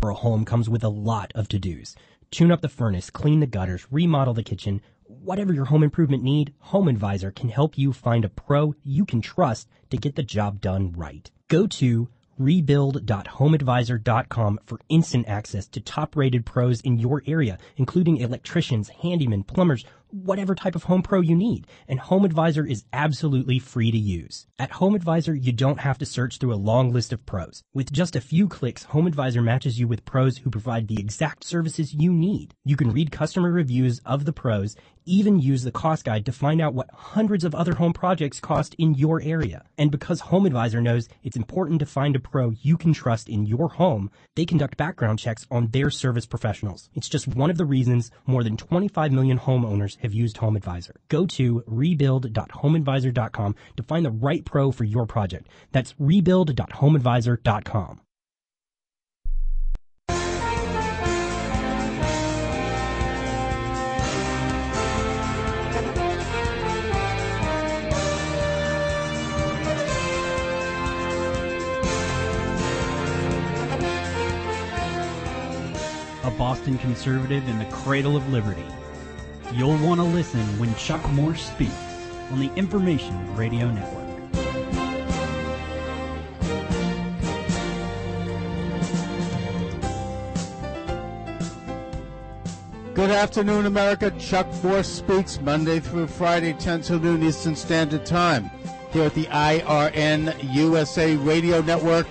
for a home comes with a lot of to-dos. Tune up the furnace, clean the gutters, remodel the kitchen. Whatever your home improvement need, Home Advisor can help you find a pro you can trust to get the job done right. Go to rebuild.homeadvisor.com for instant access to top rated pros in your area, including electricians, handymen, plumbers, whatever type of home pro you need. And Home Advisor is absolutely free to use. At Home Advisor, you don't have to search through a long list of pros. With just a few clicks, Home Advisor matches you with pros who provide the exact services you need. You can read customer reviews of the pros, even use the cost guide to find out what hundreds of other home projects cost in your area. And because Home Advisor knows it's important to find a pro you can trust in your home, they conduct background checks on their service professionals. It's just one of the reasons more than 25 million homeowners have used Home Advisor. Go to rebuild.homeadvisor.com to find the right pro for your project. That's rebuild.homeadvisor.com. A Boston conservative in the cradle of liberty. You'll want to listen when Chuck Morse speaks on the Information Radio Network. Good afternoon, America. Chuck Morse speaks Monday through Friday, 10 to noon Eastern Standard Time, here at the IRN USA Radio Network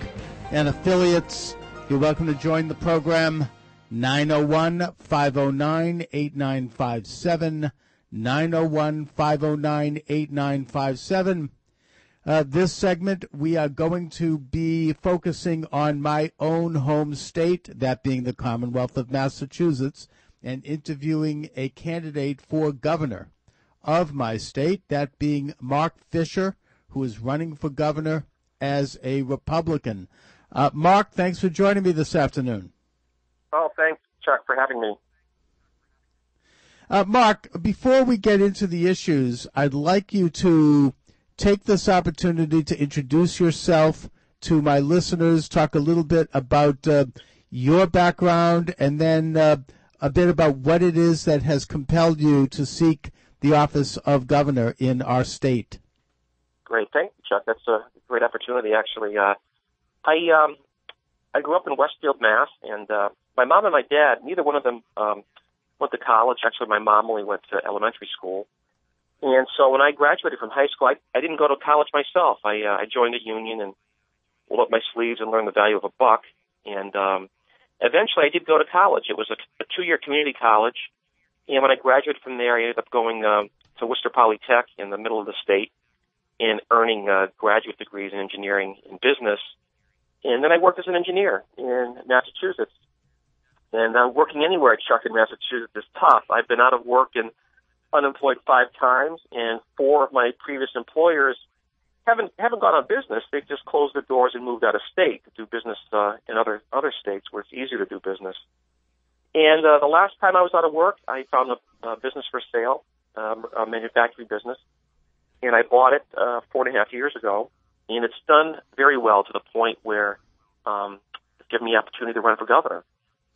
and affiliates. You're welcome to join the program. 901 509 8957. 901 509 8957. Uh, this segment, we are going to be focusing on my own home state, that being the Commonwealth of Massachusetts, and interviewing a candidate for governor of my state, that being Mark Fisher, who is running for governor as a Republican. Uh, Mark, thanks for joining me this afternoon. Oh, thanks, Chuck, for having me. Uh, Mark, before we get into the issues, I'd like you to take this opportunity to introduce yourself to my listeners, talk a little bit about uh, your background, and then uh, a bit about what it is that has compelled you to seek the office of governor in our state. Great, thank you, Chuck. That's a great opportunity, actually. Uh, I um, I grew up in Westfield, Mass, and uh, my mom and my dad, neither one of them um, went to college. Actually, my mom only went to elementary school. And so when I graduated from high school, I, I didn't go to college myself. I, uh, I joined a union and rolled up my sleeves and learned the value of a buck. And um, eventually I did go to college. It was a, a two-year community college. And when I graduated from there, I ended up going um, to Worcester Polytech in the middle of the state and earning uh, graduate degrees in engineering and business. And then I worked as an engineer in Massachusetts. And uh, working anywhere, Chuck, in Massachusetts is tough. I've been out of work and unemployed five times, and four of my previous employers haven't haven't gone of business. They've just closed their doors and moved out of state to do business uh, in other other states where it's easier to do business. And uh, the last time I was out of work, I found a, a business for sale, um, a manufacturing business, and I bought it uh, four and a half years ago, and it's done very well to the point where um, it's given me opportunity to run for governor.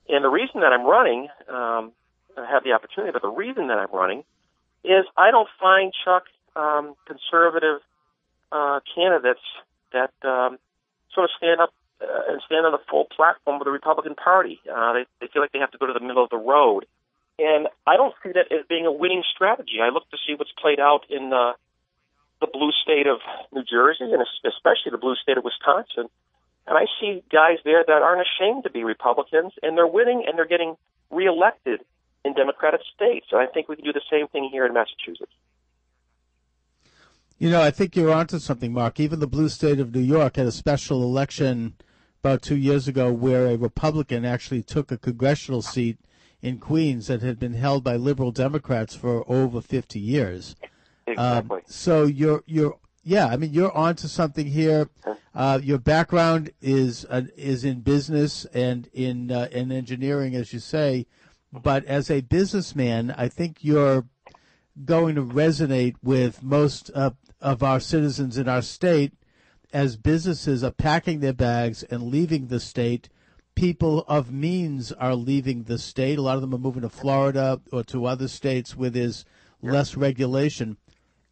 And the reason that I'm running, um, I have the opportunity, but the reason that I'm running is I don't find Chuck um, conservative uh, candidates that um, sort of stand up uh, and stand on the full platform of the Republican Party. Uh, they, they feel like they have to go to the middle of the road, and I don't see that as being a winning strategy. I look to see what's played out in uh, the blue state of New Jersey and especially the blue state of Wisconsin, and I see guys there that aren't ashamed to be Republicans, and they're winning and they're getting reelected in Democratic states. And I think we can do the same thing here in Massachusetts. You know, I think you're onto something, Mark. Even the blue state of New York had a special election about two years ago where a Republican actually took a congressional seat in Queens that had been held by liberal Democrats for over 50 years. Exactly. Um, so you're you're yeah, I mean you're onto something here. Uh, your background is uh, is in business and in uh, in engineering, as you say. But as a businessman, I think you're going to resonate with most of, of our citizens in our state as businesses are packing their bags and leaving the state people of means are leaving the state. A lot of them are moving to Florida or to other states where there's less regulation,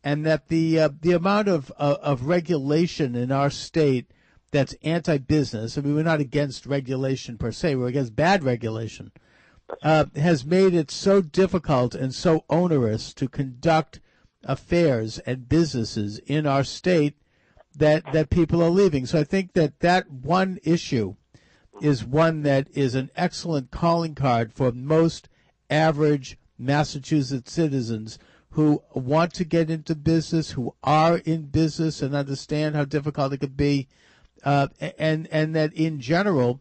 and that the uh, the amount of uh, of regulation in our state that's anti-business. I mean, we're not against regulation per se; we're against bad regulation. Uh, has made it so difficult and so onerous to conduct affairs and businesses in our state that that people are leaving. So I think that that one issue is one that is an excellent calling card for most average Massachusetts citizens who want to get into business, who are in business and understand how difficult it could be, uh, and and that in general,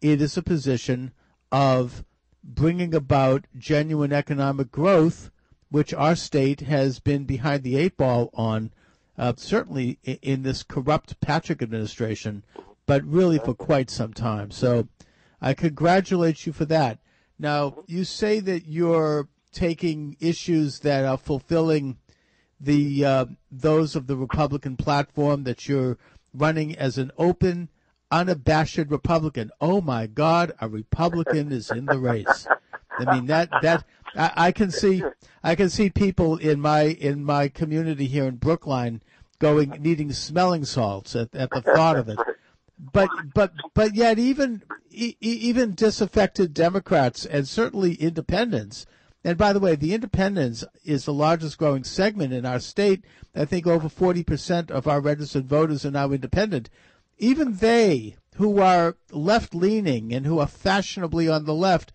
it is a position of bringing about genuine economic growth, which our state has been behind the eight ball on, uh, certainly in, this corrupt Patrick administration, but really for quite some time. So I congratulate you for that. Now, you say that you're taking issues that are fulfilling the uh, those of the Republican platform that you're running as an open, unabashed Republican. Oh my God, a Republican is in the race. I mean that that I, I can see I can see people in my in my community here in Brookline going needing smelling salts at, at the thought of it. But but but yet even even disaffected Democrats and certainly independents. And by the way, the independents is the largest growing segment in our state. I think over 40% of our registered voters are now independent. Even they, who are left leaning and who are fashionably on the left,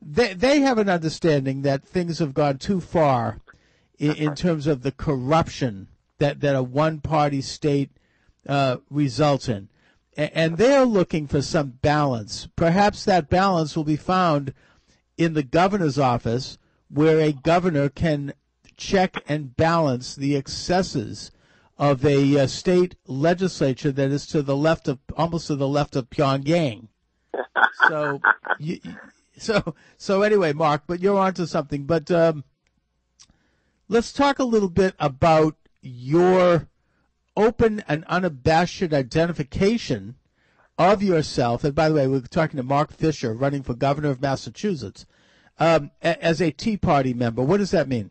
they, they have an understanding that things have gone too far in, in terms of the corruption that, that a one party state uh, results in and they're looking for some balance. Perhaps that balance will be found in the governor's office, where a governor can check and balance the excesses of a uh, state legislature that is to the left of almost to the left of Pyongyang. So, you, so, so anyway, Mark, but you're onto something. But um, let's talk a little bit about your open and unabashed identification of yourself. And by the way, we're talking to Mark Fisher, running for governor of Massachusetts, um, as a Tea Party member. What does that mean?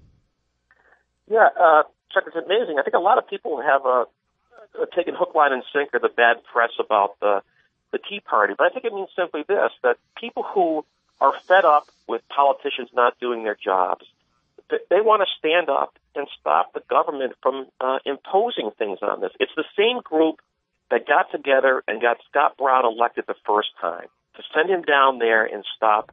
Yeah, uh, Chuck, it's amazing. I think a lot of people have uh, taken hook, line, and sinker the bad press about the the Tea Party, but I think it means simply this: that people who are fed up with politicians not doing their jobs, they want to stand up and stop the government from uh, imposing things on this. It's the same group that got together and got Scott Brown elected the first time to send him down there and stop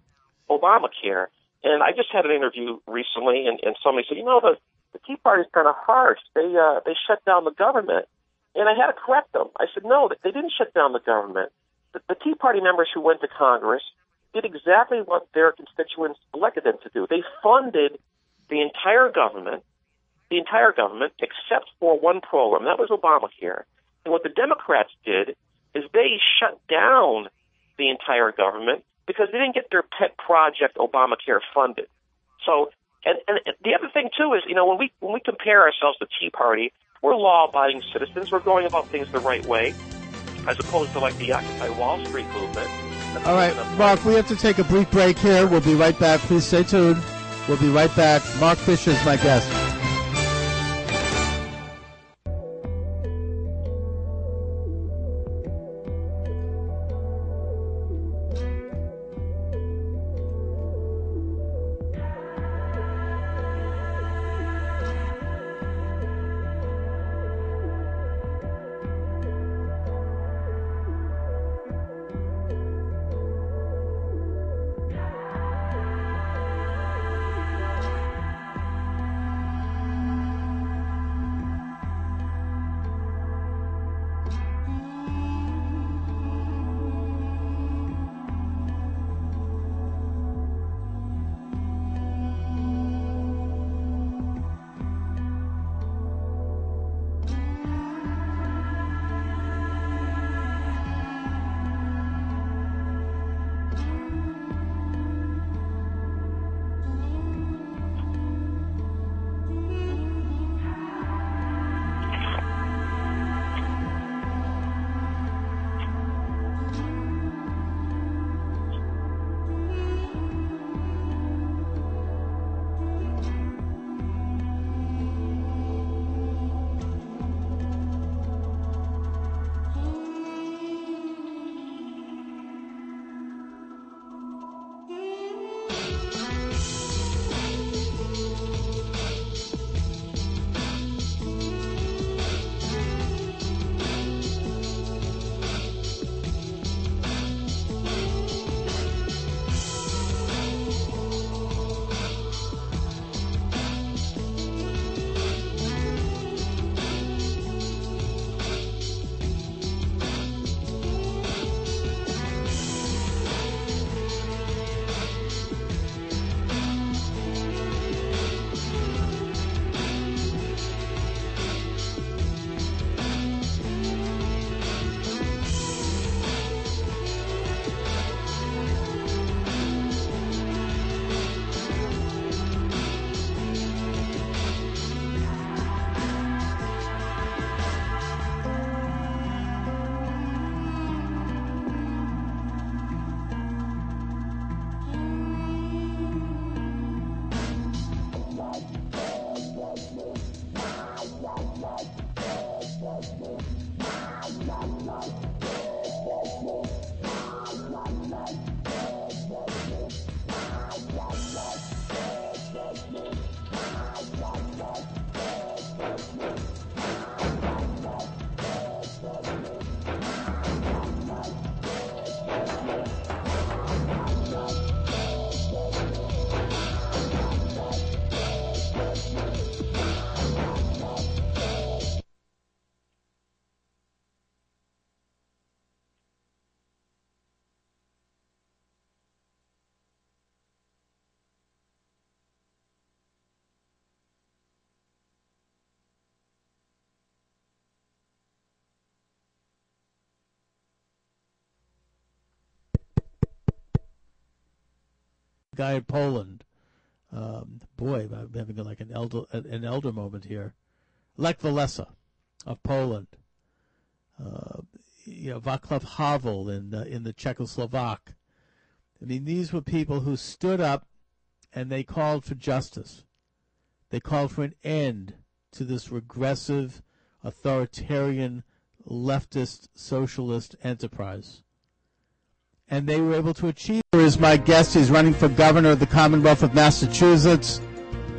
Obamacare. And I just had an interview recently, and, and somebody said, you know, the, the Tea is kind of harsh. They uh, they shut down the government, and I had to correct them. I said, no, they didn't shut down the government. The, the Tea Party members who went to Congress did exactly what their constituents elected them to do. They funded the entire government, the entire government, except for one program. That was Obamacare. And what the Democrats did is they shut down the entire government because they didn't get their pet project Obamacare funded. So, and, and the other thing too is, you know, when we when we compare ourselves to Tea Party, we're law-abiding citizens. We're going about things the right way, as opposed to like the Occupy Wall Street movement. All right, Mark, we have to take a brief break here. We'll be right back. Please stay tuned. We'll be right back. Mark Fisher is my guest. Guy in Poland. Um, boy, I'm having like an elder an elder moment here. Lech Walesa of Poland. Uh, you know, Václav Havel in in the Czechoslovak. I mean, these were people who stood up and they called for justice. They called for an end to this regressive, authoritarian, leftist, socialist enterprise. And they were able to achieve. Is my guest. He's running for governor of the Commonwealth of Massachusetts.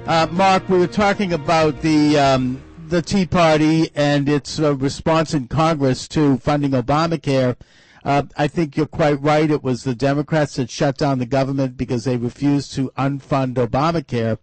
Uh, Mark, we were talking about the um, the Tea Party and its uh, response in Congress to funding Obamacare. Uh, I think you're quite right. It was the Democrats that shut down the government because they refused to unfund Obamacare.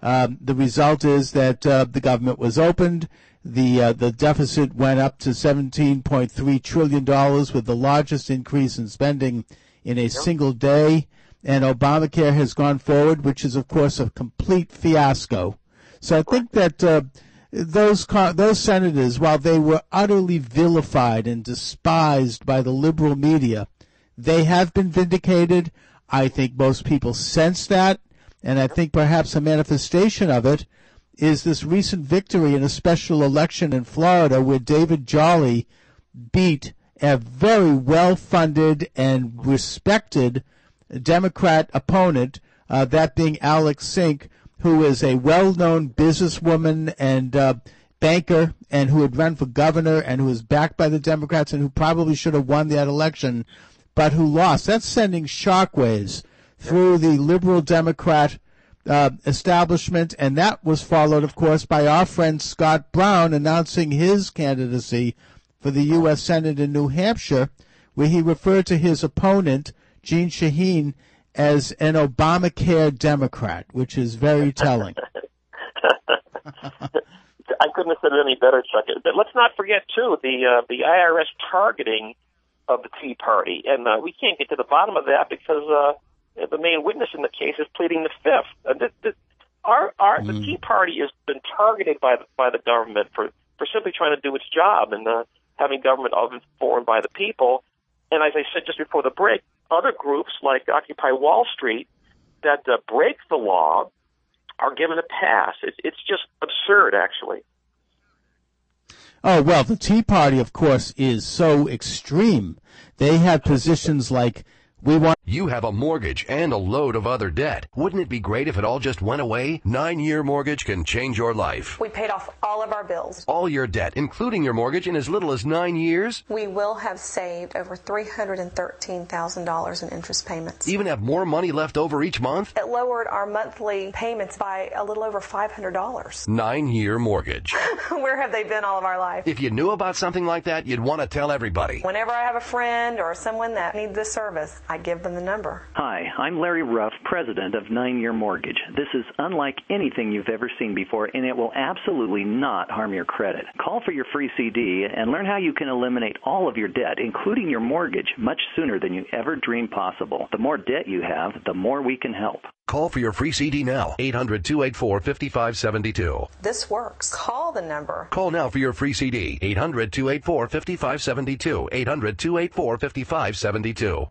Um, the result is that uh, the government was opened. The uh, the deficit went up to 17.3 trillion dollars, with the largest increase in spending in a single day. And Obamacare has gone forward, which is of course a complete fiasco. So I think that uh, those those senators, while they were utterly vilified and despised by the liberal media, they have been vindicated. I think most people sense that, and I think perhaps a manifestation of it is this recent victory in a special election in Florida where David Jolly beat a very well-funded and respected Democrat opponent, uh, that being Alex Sink, who is a well-known businesswoman and uh, banker and who had run for governor and who was backed by the Democrats and who probably should have won that election, but who lost. That's sending shockwaves through the liberal Democrat uh, establishment, and that was followed, of course, by our friend Scott Brown announcing his candidacy for the U.S. Senate in New Hampshire, where he referred to his opponent, Jeanne Shaheen, as an Obamacare Democrat, which is very telling. I couldn't have said it any better, Chuck. But let's not forget too the uh, the IRS targeting of the Tea Party, and uh, we can't get to the bottom of that because uh, the main witness in the case is pleading the fifth. Uh, this, this, our our mm. the Tea Party has been targeted by the, by the government for for simply trying to do its job and uh, having government of and for and by the people. And as I said just before the break, other groups like Occupy Wall Street that uh, break the law are given a pass. It's, it's just absurd, actually. Oh, well, the Tea Party, of course, is so extreme. They have positions like we want. You have a mortgage and a load of other debt. Wouldn't it be great if it all just went away? Nine year mortgage can change your life. We paid off all of our bills. All your debt, including your mortgage, in as little as nine years? We will have saved over $313,000 in interest payments. Even have more money left over each month? It lowered our monthly payments by a little over $500. Nine year mortgage. Where have they been all of our life? If you knew about something like that, you'd want to tell everybody. Whenever I have a friend or someone that needs this service, I give them the number. Hi, I'm Larry Ruff, president of Nine Year Mortgage. This is unlike anything you've ever seen before, and it will absolutely not harm your credit. Call for your free CD and learn how you can eliminate all of your debt, including your mortgage, much sooner than you ever dreamed possible. The more debt you have, the more we can help. Call for your free CD now. 800 284 5572. This works. Call the number. Call now for your free CD. 800 284 5572. 800 284 5572.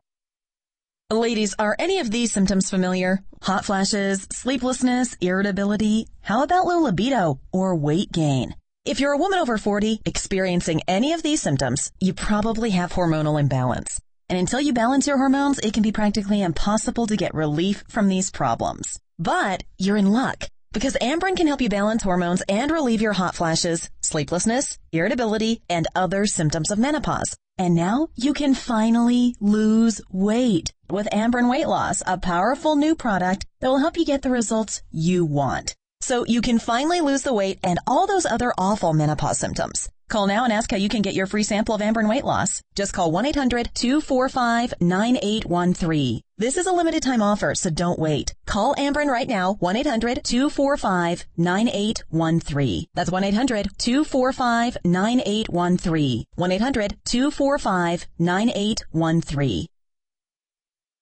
Ladies, are any of these symptoms familiar? Hot flashes, sleeplessness, irritability? How about low libido or weight gain? If you're a woman over 40 experiencing any of these symptoms, you probably have hormonal imbalance. And until you balance your hormones, it can be practically impossible to get relief from these problems. But you're in luck because Amberen can help you balance hormones and relieve your hot flashes, sleeplessness, irritability, and other symptoms of menopause. And now you can finally lose weight with Amberen Weight Loss, a powerful new product that will help you get the results you want. So you can finally lose the weight and all those other awful menopause symptoms. Call now and ask how you can get your free sample of Amberen Weight Loss. Just call 1-800-245-9813. This is a limited time offer, so don't wait. Call Amberen right now, 1-800-245-9813. That's 1-800-245-9813. 1-800-245-9813.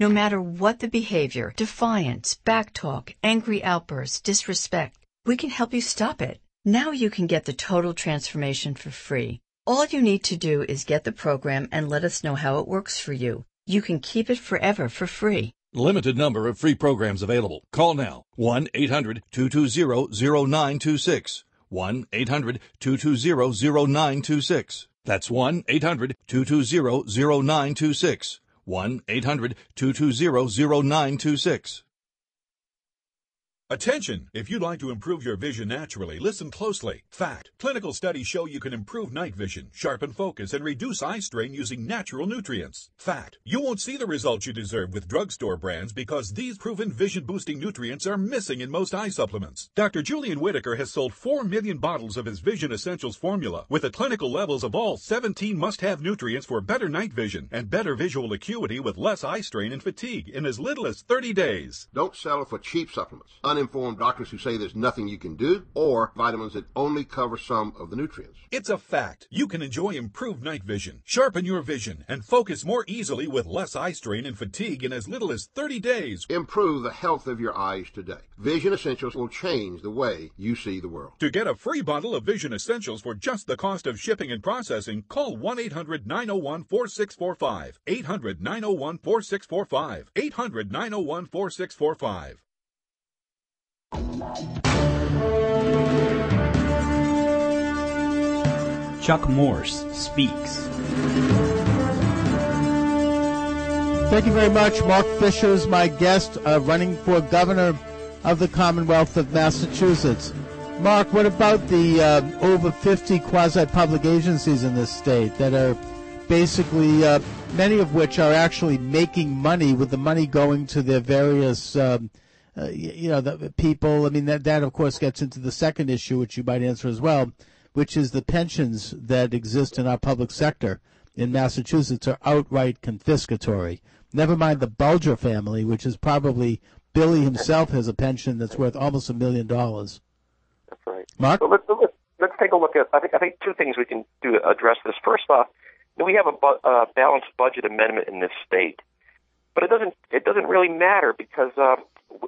No matter what the behavior, defiance, backtalk, angry outbursts, disrespect, we can help you stop it. Now you can get the Total Transformation for free. All you need to do is get the program and let us know how it works for you. You can keep it forever for free. Limited number of free programs available. Call now 1 800 220 0926. 1 800 220 0926. That's 1 800 220 0926. 1 800 220 0926. Attention! If you'd like to improve your vision naturally, listen closely. Fact. Clinical studies show you can improve night vision, sharpen focus, and reduce eye strain using natural nutrients. Fact. You won't see the results you deserve with drugstore brands because these proven vision boosting nutrients are missing in most eye supplements. Dr. Julian Whitaker has sold 4 million bottles of his Vision Essentials formula with the clinical levels of all 17 must have nutrients for better night vision and better visual acuity with less eye strain and fatigue in as little as 30 days. Don't settle for cheap supplements uninformed doctors who say there's nothing you can do, or vitamins that only cover some of the nutrients. It's a fact. You can enjoy improved night vision, sharpen your vision, and focus more easily with less eye strain and fatigue in as little as 30 days. Improve the health of your eyes today. Vision Essentials will change the way you see the world. To get a free bottle of Vision Essentials for just the cost of shipping and processing, call 1 800 901 4645. 800 901 4645. 800 901 4645. Chuck Morse speaks. Thank you very much. Mark Fisher is my guest, uh, running for governor of the Commonwealth of Massachusetts. Mark, what about the uh, over 50 quasi public agencies in this state that are basically, uh, many of which are actually making money with the money going to their various. Um, uh, you know, the people. I mean, that that of course gets into the second issue, which you might answer as well, which is the pensions that exist in our public sector in Massachusetts are outright confiscatory. Never mind the Bulger family, which is probably Billy himself has a pension that's worth almost a million dollars. That's right. Mark, so let's, let's let's take a look at. I think I think two things we can do to address this. First off, we have a bu- uh, balanced budget amendment in this state, but it doesn't it doesn't really matter because uh,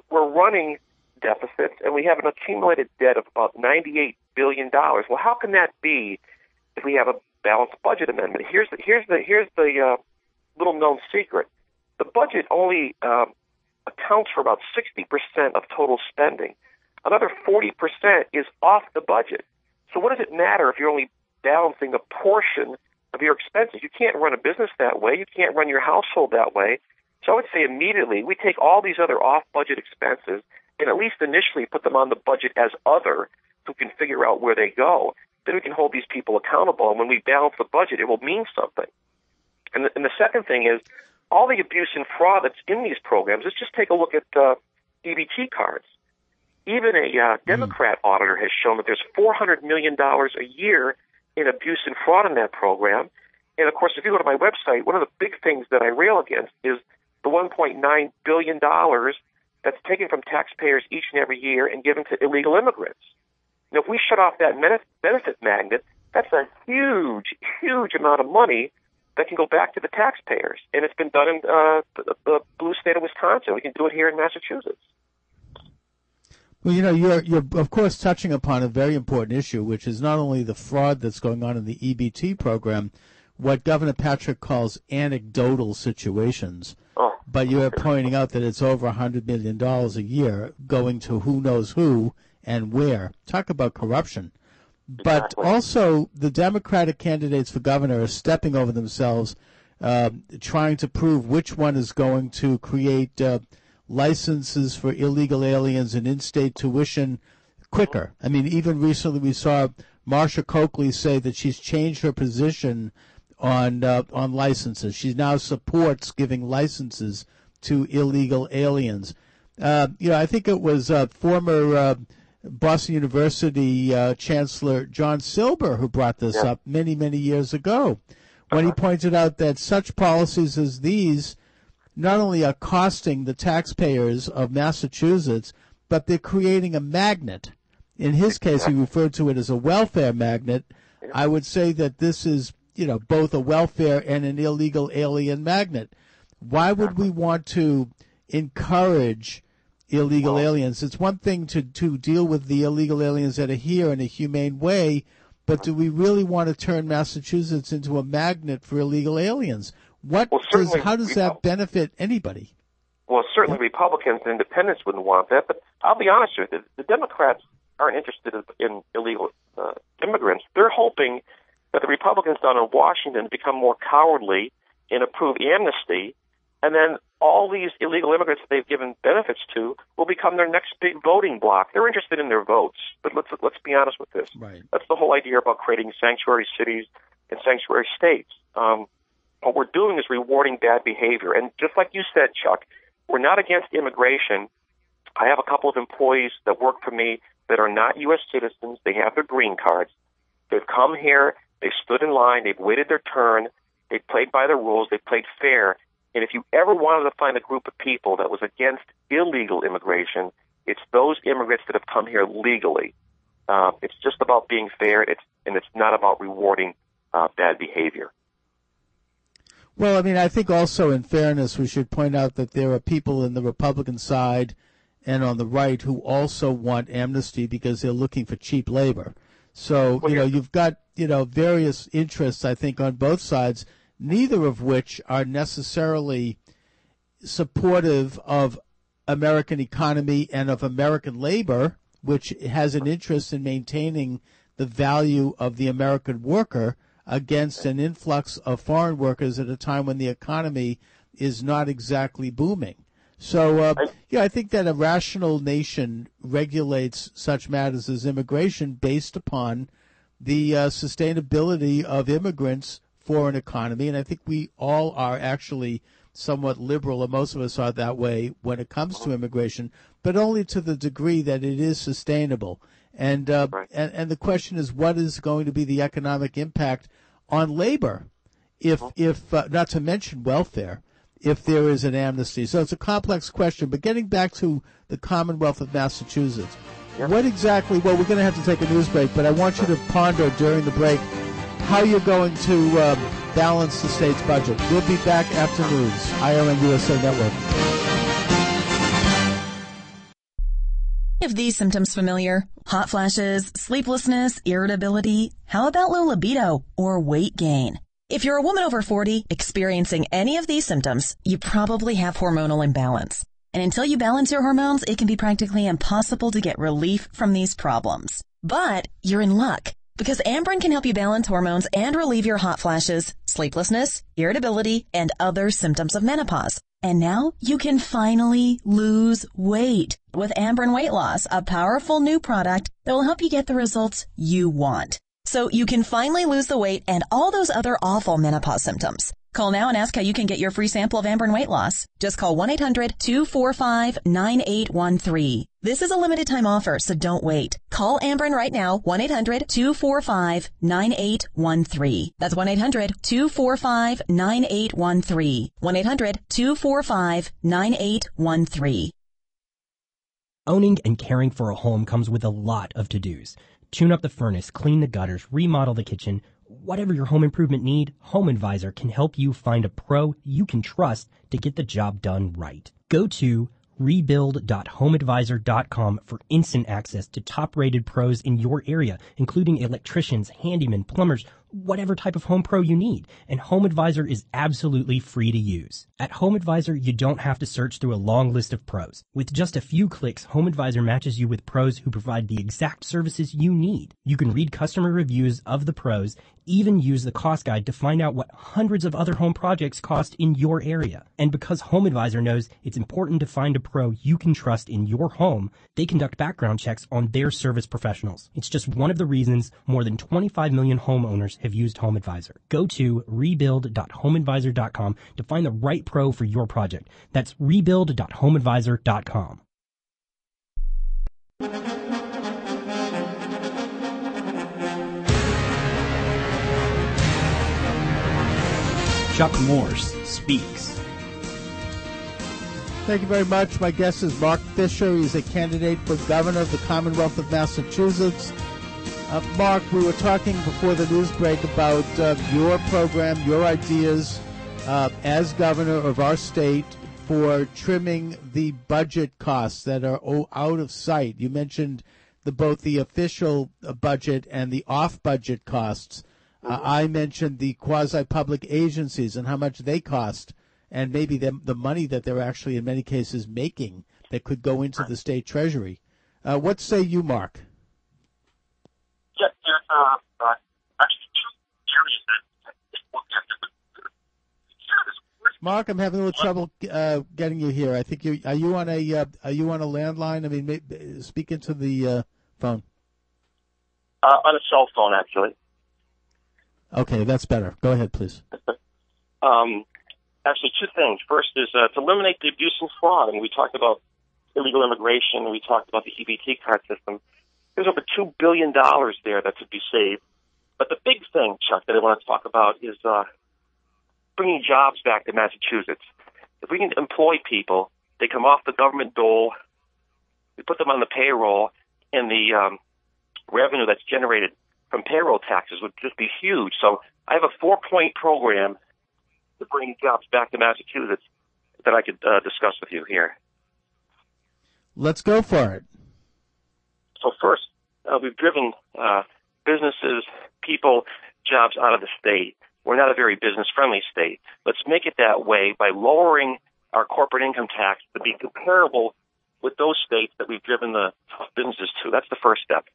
we're running deficits and we have an accumulated debt of about $98 billion. Well, how can that be if we have a balanced budget amendment? Here's the, here's the, here's the uh, little known secret. The budget only uh, accounts for about 60% of total spending. Another 40% is off the budget. So what does it matter if you're only balancing a portion of your expenses? You can't run a business that way. You can't run your household that way. So I would say immediately we take all these other off budget expenses and at least initially put them on the budget as other so we can figure out where they go. Then we can hold these people accountable. And when we balance the budget, it will mean something. And the, and the second thing is all the abuse and fraud that's in these programs. Let's just take a look at uh, EBT cards. Even a uh, Democrat mm. auditor has shown that there's $400 million a year in abuse and fraud in that program. And of course, if you go to my website, one of the big things that I rail against is the $1.9 billion that's taken from taxpayers each and every year and given to illegal immigrants. Now, if we shut off that benefit magnet, that's a huge, huge amount of money that can go back to the taxpayers. And it's been done in uh, the, the blue state of Wisconsin. We can do it here in Massachusetts. Well, you know, you're you're of course touching upon a very important issue, which is not only the fraud that's going on in the EBT program, what Governor Patrick calls anecdotal situations. Oh. But you are pointing out that it's over a $100 million a year going to who knows who and where. Talk about corruption. But also, the Democratic candidates for governor are stepping over themselves, uh, trying to prove which one is going to create uh, licenses for illegal aliens and in state tuition quicker. I mean, even recently we saw Martha Coakley say that she's changed her position on uh, on licenses. She now supports giving licenses to illegal aliens. Uh, you know, I think it was uh, former uh, Boston University uh, Chancellor John Silber who brought this yeah. up many many years ago, when he pointed out that such policies as these not only are costing the taxpayers of Massachusetts, but they're creating a magnet. In his case, he referred to it as a welfare magnet. I would say that this is, you know, both a welfare and an illegal alien magnet. Why would we want to encourage illegal aliens? It's one thing to, to deal with the illegal aliens that are here in a humane way, but do we really want to turn Massachusetts into a magnet for illegal aliens? What Well, does, how does that benefit anybody? Well, certainly Republicans and independents wouldn't want that, but I'll be honest with you, the Democrats aren't interested in, in illegal uh, immigrants. They're hoping that the Republicans down in Washington become more cowardly and approve amnesty, and then all these illegal immigrants that they've given benefits to will become their next big voting bloc. They're interested in their votes, but let's let's be honest with this. Right. That's the whole idea about creating sanctuary cities and sanctuary states. Um, what we're doing is rewarding bad behavior, and just like you said, Chuck, we're not against immigration. I have a couple of employees that work for me that are not U.S. citizens. They have their green cards. They've come here. They stood in line. They've waited their turn. They played by the rules. They played fair. And if you ever wanted to find a group of people that was against illegal immigration, it's those immigrants that have come here legally. Uh, it's just about being fair. It's and it's not about rewarding uh, bad behavior. Well, I mean, I think also in fairness, we should point out that there are people in the Republican side and on the right who also want amnesty because they're looking for cheap labor. So, you know, you've got, you know, various interests, I think, on both sides, neither of which are necessarily supportive of American economy and of American labor, which has an interest in maintaining the value of the American worker against an influx of foreign workers at a time when the economy is not exactly booming. So, uh, yeah, I think that a rational nation regulates such matters as immigration based upon the uh, sustainability of immigrants for an economy. And I think we all are actually somewhat liberal, and most of us are that way when it comes to immigration, but only to the degree that it is sustainable. And, uh, and and the question is, what is going to be the economic impact on labor, if if uh, not to mention welfare, if there is an amnesty? So it's a complex question. But getting back to the Commonwealth of Massachusetts, what exactly? Well, we're going to have to take a news break, but I want you to ponder during the break how you're going to um, balance the state's budget. We'll be back after news. IRN USA Network. If these symptoms familiar? Hot flashes, sleeplessness, irritability. How about low libido or weight gain? If you're a woman over 40 experiencing any of these symptoms, you probably have hormonal imbalance. And until you balance your hormones, it can be practically impossible to get relief from these problems. But you're in luck because Amberen can help you balance hormones and relieve your hot flashes, sleeplessness, irritability, and other symptoms of menopause. And now you can finally lose weight with Amberen Weight Loss, a powerful new product that will help you get the results you want. So you can finally lose the weight and all those other awful menopause symptoms. Call now and ask how you can get your free sample of Amberen Weight Loss. Just call 1-800-245-9813. This is a limited time offer, so don't wait. Call Amberen right now, 1-800-245-9813. That's 1-800-245-9813. 1-800-245-9813. Owning and caring for a home comes with a lot of to-dos. Tune up the furnace, clean the gutters, remodel the kitchen. Whatever your home improvement need, Home Advisor can help you find a pro you can trust to get the job done right. Go to rebuild.homeadvisor.com for instant access to top rated pros in your area, including electricians, handymen, plumbers, whatever type of home pro you need. And Home Advisor is absolutely free to use. At Home Advisor, you don't have to search through a long list of pros. With just a few clicks, Home Advisor matches you with pros who provide the exact services you need. You can read customer reviews of the pros, even use the cost guide to find out what hundreds of other home projects cost in your area. And because Home Advisor knows it's important to find a pro you can trust in your home, they conduct background checks on their service professionals. It's just one of the reasons more than 25 million homeowners have used Home Advisor. Go to rebuild.homeadvisor.com to find the right pro for your project. That's rebuild.homeadvisor.com. Chuck Morse speaks. Thank you very much. My guest is Mark Fisher. He's a candidate for governor of the Commonwealth of Massachusetts. Uh, Mark, we were talking before the news break about uh, your program, your ideas uh, as governor of our state for trimming the budget costs that are out of sight. You mentioned the both the official uh, budget and the off-budget costs. Uh, I mentioned the quasi-public agencies and how much they cost, and maybe the, the money that they're actually in many cases making that could go into the state treasury. Uh, what say you, Mark? There's uh, uh, actually two areas that Mark, I'm having a little trouble uh, getting you here. I think you are you on a uh, are you on a landline? I mean, maybe, speak into the uh, phone. Uh, on a cell phone, actually. Okay, that's better. Go ahead, please. um, actually, two things. First is uh, to eliminate the abuse and fraud, and we talked about illegal immigration. We talked about the EBT card system. There's over two billion dollars there that could be saved. But the big thing, Chuck, that I want to talk about is uh, bringing jobs back to Massachusetts. If we can employ people, they come off the government dole, we put them on the payroll, and the um, revenue that's generated from payroll taxes would just be huge. So I have a four point program to bring jobs back to Massachusetts that I could uh, discuss with you here. Let's go for it. So first, uh, we've driven uh, businesses, people, jobs out of the state. We're not a very business friendly state. Let's make it that way by lowering our corporate income tax to be comparable with those states that we've driven the businesses to. That's the first step.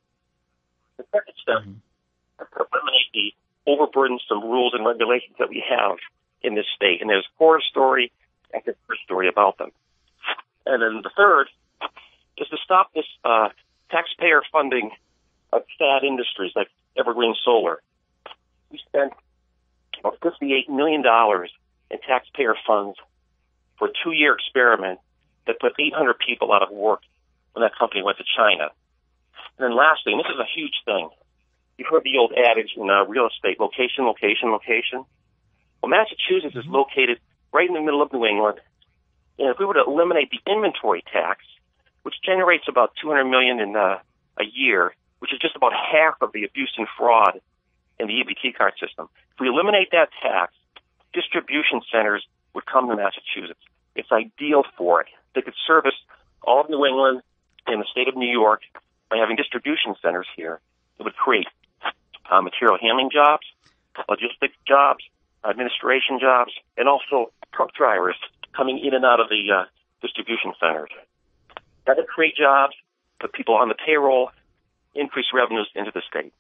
The second step mm-hmm. is to eliminate the overburdensome rules and regulations that we have in this state. And there's horror story after horror story about them. And then the third is to stop this uh, taxpayer funding of sad industries like Evergreen Solar. We spent about $58 million in taxpayer funds for a two year experiment that put 800 people out of work when that company went to China. And then lastly, and this is a huge thing, you've heard the old adage in uh, real estate location, location, location. Well, Massachusetts is mm-hmm. located right in the middle of New England. And if we were to eliminate the inventory tax, which generates about 200 million in uh, a year, which is just about half of the abuse and fraud in the EBT card system. If we eliminate that tax, distribution centers would come to Massachusetts. It's ideal for it. They could service all of New England and the state of New York by having distribution centers here. It would create uh, material handling jobs, logistics jobs, administration jobs, and also truck drivers coming in and out of the uh, distribution centers. That would create jobs, put people on the payroll, increase revenues into the state.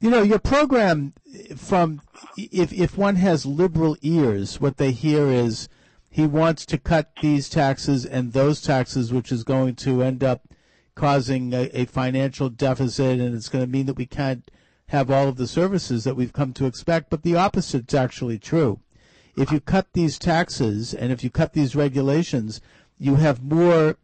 You know, your program from if if one has liberal ears, what they hear is he wants to cut these taxes and those taxes, which is going to end up causing a, a financial deficit, and it's going to mean that we can't have all of the services that we've come to expect. But the opposite is actually true. If you cut these taxes and if you cut these regulations, you have more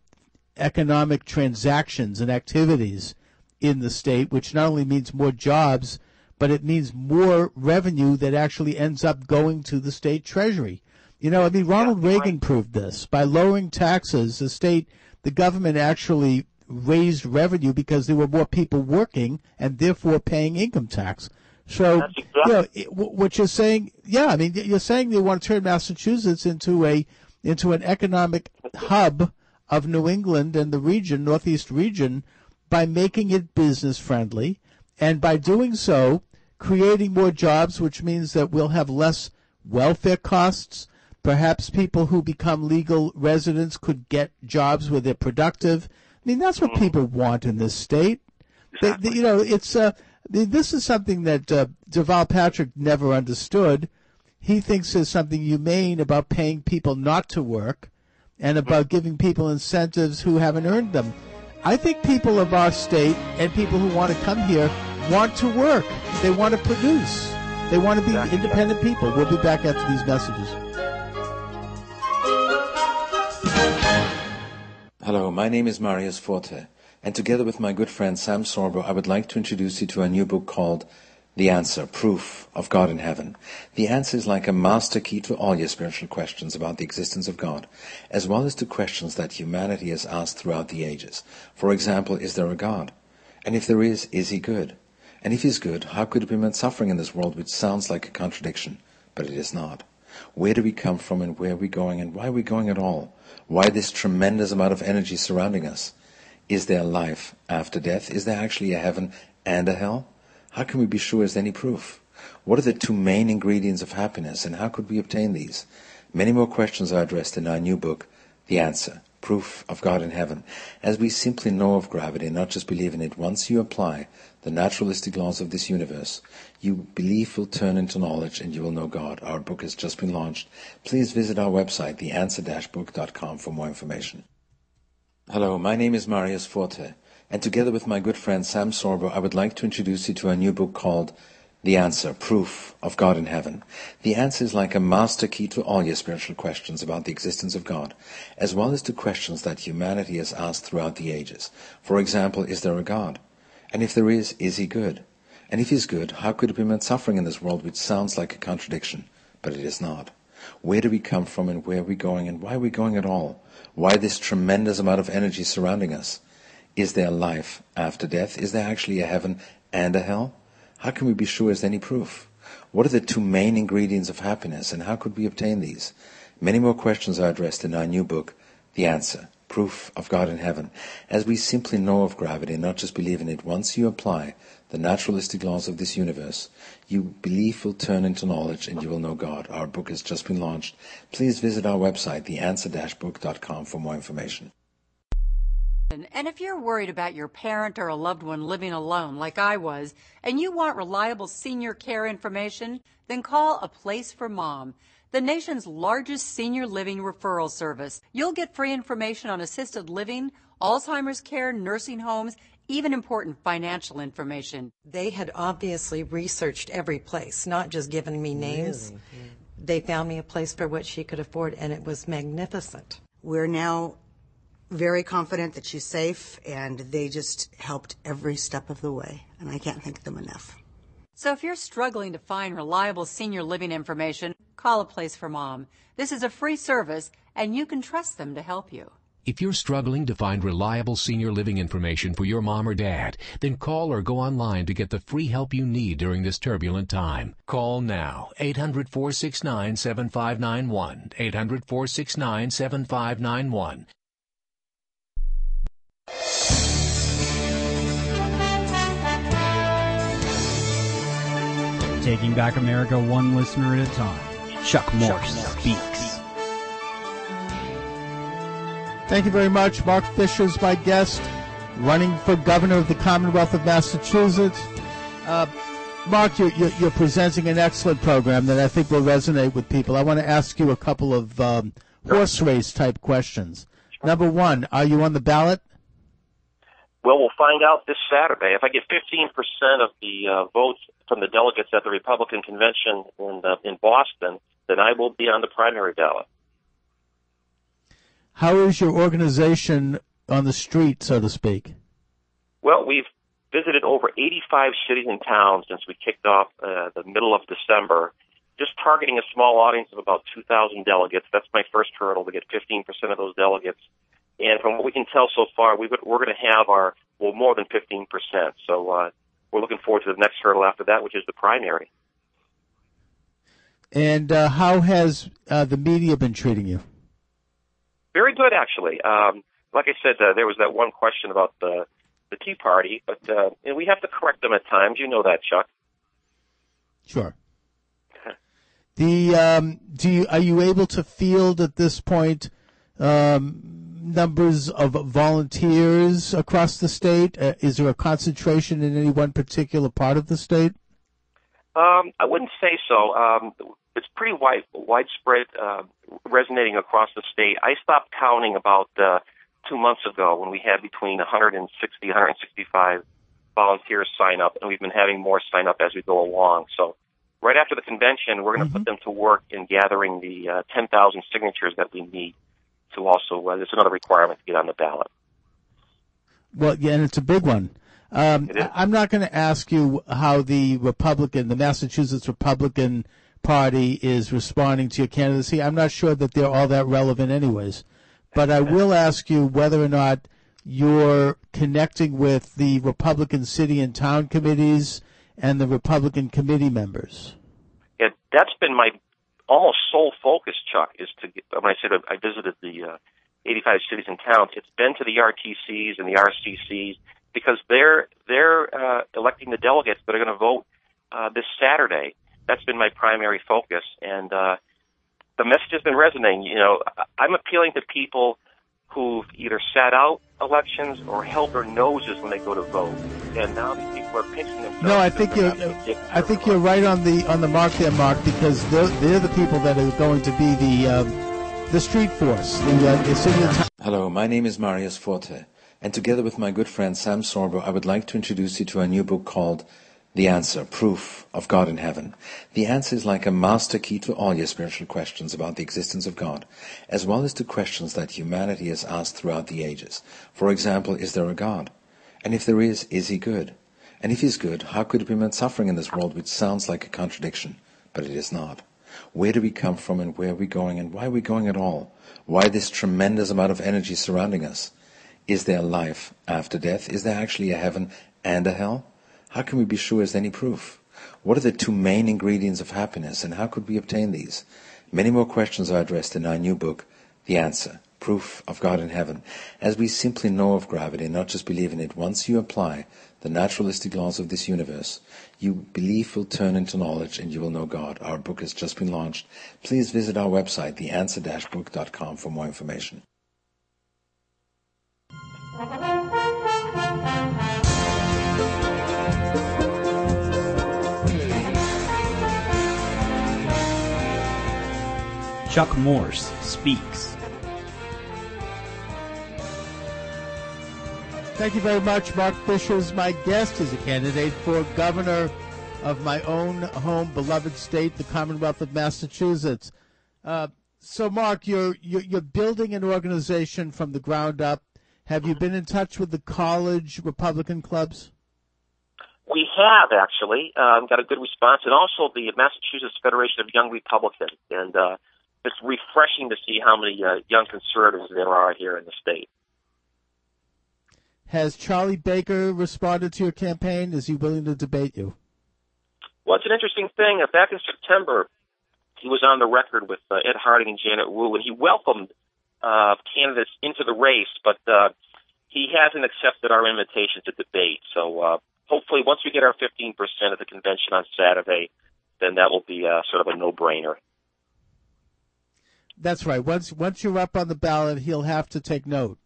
economic transactions and activities in the state, which not only means more jobs, but it means more revenue that actually ends up going to the state treasury. You know, I mean, Ronald yeah, Reagan right. proved this. By lowering taxes, the state, the government actually raised revenue because there were more people working and therefore paying income tax. So, exactly. you know, it, what you're saying, yeah, I mean, you're saying you want to turn Massachusetts into a, into an economic hub of New England and the region, Northeast region, by making it business friendly, and by doing so, creating more jobs, which means that we'll have less welfare costs. Perhaps people who become legal residents could get jobs where they're productive. I mean, that's what people want in this state. They, they, you know, it's uh, this is something that uh, Deval Patrick never understood. He thinks there's something humane about paying people not to work, and mm-hmm. about giving people incentives who haven't earned them. I think people of our state and people who want to come here want to work. They want to produce. They want to be independent people. We'll be back after these messages. Hello, my name is Marius Forte, and together with my good friend Sam Sorbo, I would like to introduce you to a new book called The answer, proof of God in heaven. The answer is like a master key to all your spiritual questions about the existence of God, as well as to questions that humanity has asked throughout the ages. For example, is there a God? And if there is, is he good? And if he's good, how could he prevent suffering in this world, which sounds like a contradiction, but it is not? Where do we come from and where are we going and why are we going at all? Why this tremendous amount of energy surrounding us? Is there life after death? Is there actually a heaven and a hell? How can we be sure as any proof? What are the two main ingredients of happiness and how could we obtain these? Many more questions are addressed in our new book, The Answer, Proof of God in Heaven, as we simply know of gravity not just believe in it. Once you apply the naturalistic laws of this universe, your belief will turn into knowledge and you will know God. Our book has just been launched. Please visit our website, theanswer-book.com for more information. Hello, my name is Marius Forte and together with my good friend Sam Sorbo, I would like to introduce you to a new book called The Answer, Proof of God in Heaven. The answer is like a master key to all your spiritual questions about the existence of God, as well as to questions that humanity has asked throughout the ages. For example, is there a God? And if there is, is he good? And if he's good, how could he prevent suffering in this world which sounds like a contradiction, but it is not? Where do we come from and where are we going and why are we going at all? Why this tremendous amount of energy surrounding us? Is there life after death? Is there actually a heaven and a hell? How can we be sure as any proof? What are the two main ingredients of happiness and how could we obtain these? Many more questions are addressed in our new book, The Answer, Proof of God in Heaven, as we simply know of gravity not just believe in it. Once you apply the naturalistic laws of this universe, your belief will turn into knowledge and you will know God. Our book has just been launched. Please visit our website, theanswer-book.com for more information. And if you're worried about your parent or a loved one living alone, like I was, and you want reliable senior care information, then call A Place for Mom, the nation's largest senior living referral service. You'll get free information on assisted living, Alzheimer's care, nursing homes, even important financial information. They had obviously researched every place, not just given me names. Really? They found me a place for what she could afford, and it was magnificent. We're now very confident that she's safe, and they just helped every step of the way, and I can't thank them enough. So if you're struggling to find reliable senior living information, call a place for mom. This is a free service, and you can trust them to help you. If you're struggling to find reliable senior living information for your mom or dad, then call or go online to get the free help you need during this turbulent time. Call now 800 469 Taking back America one listener at a time. Chuck Morse speaks. Thank you very much. Mark Fisher is my guest, running for governor of the Commonwealth of Massachusetts. Uh, Mark, you're, you're, you're, presenting an excellent program that I think will resonate with people. I want to ask you a couple of um, horse race type questions. Number one, are you on the ballot? Well, we'll find out this Saturday. If I get 15% of the uh, votes from the delegates at the Republican convention in uh, in Boston, then I will be on the primary ballot. How is your organization on the street, so to speak? Well, we've visited over 85 cities and towns since we kicked off uh, the middle of December, just targeting a small audience of about 2,000 delegates. That's my first hurdle to get 15% of those delegates and from what we can tell so far, we we're going to have our, well, more than 15%. So uh, we're looking forward to the next hurdle after that, which is the primary. And uh, how has uh, the media been treating you? Very good, actually. Um, like I said, uh, there was that one question about the the Tea Party, but uh, and we have to correct them at times. You know that, Chuck. Sure. the um, do you are you able to field at this point um, numbers of volunteers across the state? Uh, is there a concentration in any one particular part of the state? Um, I wouldn't say so. Um, it's pretty wide, widespread, uh, resonating across the state. I stopped counting about uh, two months ago when we had between 160, 165 volunteers sign up, and we've been having more sign up as we go along. So, right after the convention, we're going to mm-hmm. put them to work in gathering the uh, 10,000 signatures that we need to also, uh, it's another requirement to get on the ballot. Well, yeah, and it's a big one. Um, I'm not going to ask you how the Republican, the Massachusetts Republican Party is responding to your candidacy. I'm not sure that they're all that relevant anyways. But I will ask you whether or not you're connecting with the Republican city and town committees and the Republican committee members. It, that's been my almost sole focus, Chuck, is to when I said I visited the uh, 85 cities and towns, it's been to the RTCs and the RCCs because they're they're uh, electing the delegates that are going to vote uh, this Saturday. That's been my primary focus, and uh, the message has been resonating. You know, I'm appealing to people who've either sat out elections or held their noses when they go to vote, and now these people are pinching themselves. No, I think you're. I think you're right on the on the mark there, Mark, because they're, they're the people that are going to be the um, the street force, the, uh, the city and town. Hello, my name is Marius Forte, and together with my good friend Sam Sorbo, I would like to introduce you to a new book called The Answer, Proof of God in Heaven. The answer is like a master key to all your spiritual questions about the existence of God, as well as to questions that humanity has asked throughout the ages. For example, is there a God? And if there is, is he good? And if he's good, how could he prevent suffering in this world, which sounds like a contradiction, but it is not? Where do we come from and where are we going and why are we going at all? Why this tremendous amount of energy surrounding us? Is there life after death? Is there actually a heaven and a hell? How can we be sure as any proof? What are the two main ingredients of happiness and how could we obtain these? Many more questions are addressed in our new book, The Answer, Proof of God in Heaven. As we simply know of gravity not just believe in it, once you apply the naturalistic laws of this universe, your belief will turn into knowledge and you will know God. Our book has just been launched. Please visit our website, theanswer-book.com for more information. Chuck Morse speaks. Thank you very much. Mark Fisher is my guest. He's a candidate for governor of my own home, beloved state, the Commonwealth of Massachusetts. Uh, so, Mark, you're, you're you're building an organization from the ground up. Have you been in touch with the college Republican clubs? We have actually um, got a good response, and also the Massachusetts Federation of Young Republicans, and uh, it's refreshing to see how many uh, young conservatives there are here in the state. Has Charlie Baker responded to your campaign? Is he willing to debate you? Well, it's an interesting thing. Uh, back in September, he was on the record with uh, Ed Harding and Janet Wu, and he welcomed uh, candidates into the race, but uh, he hasn't accepted our invitation to debate. So uh, hopefully, once we get our 15% at the convention on Saturday, then that will be uh, sort of a no-brainer. That's right. Once once you're up on the ballot, he'll have to take note,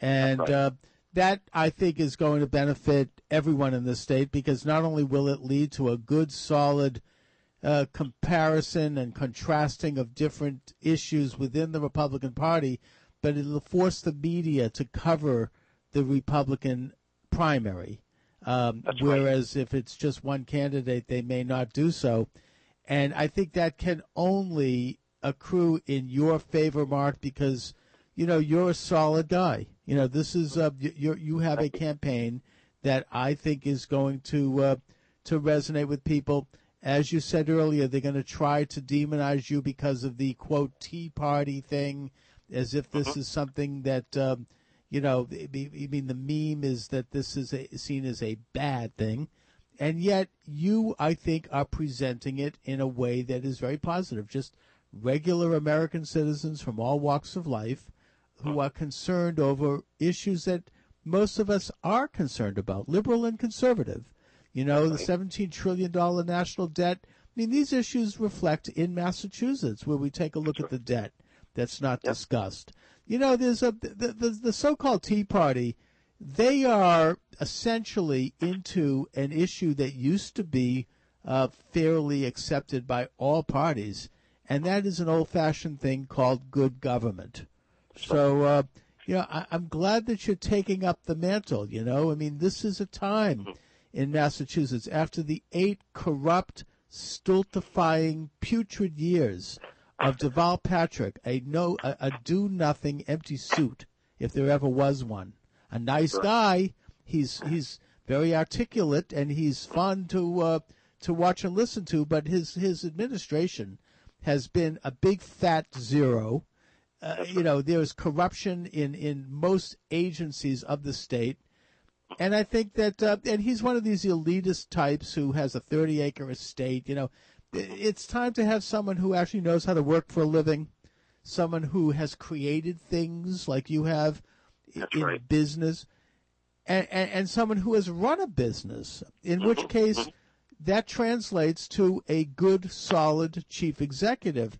and right. uh, that I think is going to benefit everyone in the state because not only will it lead to a good, solid uh, comparison and contrasting of different issues within the Republican Party, but it'll force the media to cover the Republican primary. Um, whereas if it's just one candidate, they may not do so. And I think that can only accrue in your favor, Mark, because you know you're a solid guy. You know this is uh, you you have a campaign that I think is going to uh, to resonate with people. As you said earlier, they're going to try to demonize you because of the quote Tea Party thing, as if this is something that um, you know. I mean, the meme is that this is a, seen as a bad thing, and yet you, I think, are presenting it in a way that is very positive. Just regular American citizens from all walks of life who are concerned over issues that most of us are concerned about, liberal and conservative. You know, the $17 trillion national debt. I mean, these issues reflect in Massachusetts, where we take a look at the debt that's not discussed. You know, there's a the, the, the so-called Tea Party. They are essentially into an issue that used to be uh, fairly accepted by all parties, and that is an old-fashioned thing called good government. So, uh, you know, I, I'm glad that you're taking up the mantle. You know, I mean, this is a time in Massachusetts after the eight corrupt, stultifying, putrid years of Deval Patrick, a no, a, a do-nothing, empty suit, if there ever was one. A nice guy. He's he's very articulate, and he's fun to uh, to watch and listen to. But his his administration has been a big fat zero. Uh, you know, there's corruption in in most agencies of the state. And I think that, uh, and he's one of these elitist types who has a 30 acre estate. You know, it's time to have someone who actually knows how to work for a living, someone who has created things like you have That's in right. business, and, and, and someone who has run a business, in which case that translates to a good, solid chief executive.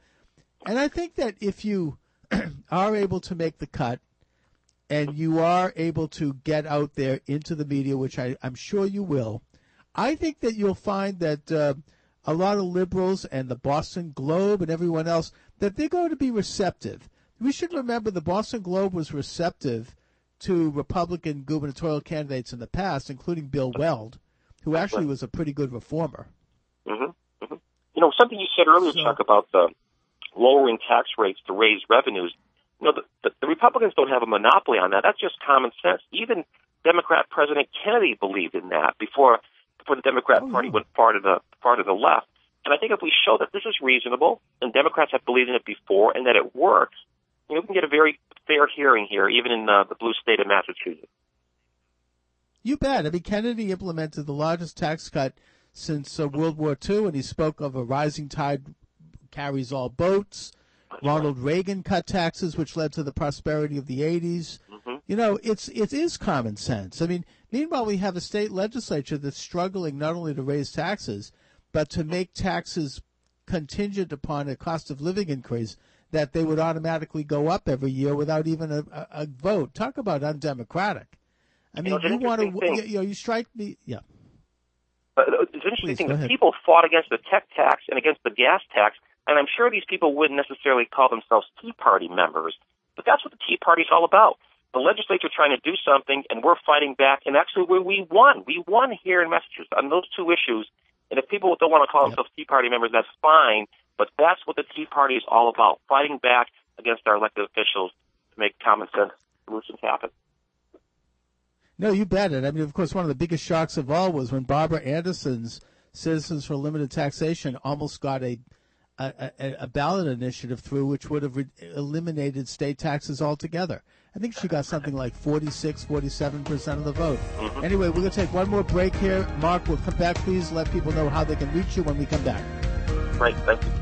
And I think that if you are able to make the cut and you are able to get out there into the media, which I, I'm sure you will, I think that you'll find that uh, a lot of liberals and the Boston Globe and everyone else that they're going to be receptive. We should remember the Boston Globe was receptive to Republican gubernatorial candidates in the past, including Bill Weld, who actually was a pretty good reformer. hmm hmm You know, something you said earlier, Chuck, about the lowering tax rates to raise revenues. You know, the, the, the Republicans don't have a monopoly on that. That's just common sense. Even Democrat President Kennedy believed in that before before the Democrat Party went far to the far to the left. And I think if we show that this is reasonable, and Democrats have believed in it before, and that it works, you know, we can get a very fair hearing here, even in uh, the blue state of Massachusetts. You bet. I mean, Kennedy implemented the largest tax cut since uh, World War II, and he spoke of a rising tide carries all boats. Ronald Reagan cut taxes, which led to the prosperity of the 80s. You know, it's it is common sense. I mean, meanwhile, we have a state legislature that's struggling not only to raise taxes, but to make taxes contingent upon a cost of living increase that they would automatically go up every year without even a, a, a vote. Talk about undemocratic. I mean, know, it's an you want to, you, thing. you know, you strike me, yeah. But uh, it's an interesting Please, thing ahead. people fought against the tech tax and against the gas tax, and I'm sure these people wouldn't necessarily call themselves Tea Party members, but that's what the Tea Party's all about. The legislature trying to do something, and we're fighting back, and actually we we won. We won here in Massachusetts on those two issues. And if people don't want to call themselves Tea Party members, that's fine, but that's what the Tea Party is all about, fighting back against our elected officials to make common sense solutions happen. No, you bet it. I mean, of course, one of the biggest shocks of all was when Barbara Anderson's Citizens for Limited Taxation almost got a a, a, a ballot initiative through, which would have re- eliminated state taxes altogether. I think she got something like 46, 47 percent of the vote. Mm-hmm. Anyway, we're going to take one more break here. Mark, we'll come back. Please let people know how they can reach you when we come back. Right, thank you.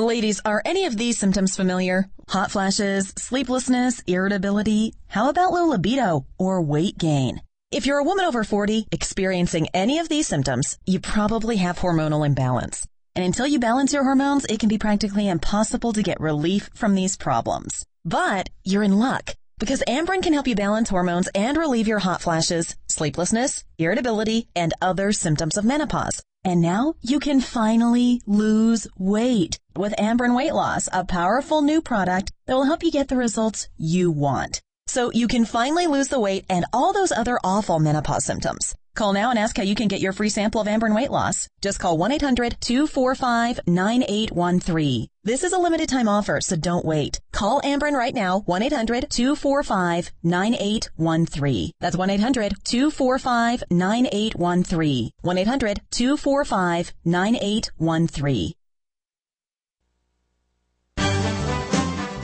Ladies, are any of these symptoms familiar? Hot flashes, sleeplessness, irritability? How about low libido or weight gain? If you're a woman over 40 experiencing any of these symptoms, you probably have hormonal imbalance. And until you balance your hormones, it can be practically impossible to get relief from these problems. But you're in luck because Amberen can help you balance hormones and relieve your hot flashes, sleeplessness, irritability, and other symptoms of menopause. And now you can finally lose weight with Amberen Weight Loss, a powerful new product that will help you get the results you want. So you can finally lose the weight and all those other awful menopause symptoms. Call now and ask how you can get your free sample of Amberen Weight Loss. Just call 1-800-245-9813. This is a limited time offer, so don't wait. Call Amberen right now, 1-800-245-9813. That's 1-800-245-9813. 1-800-245-9813.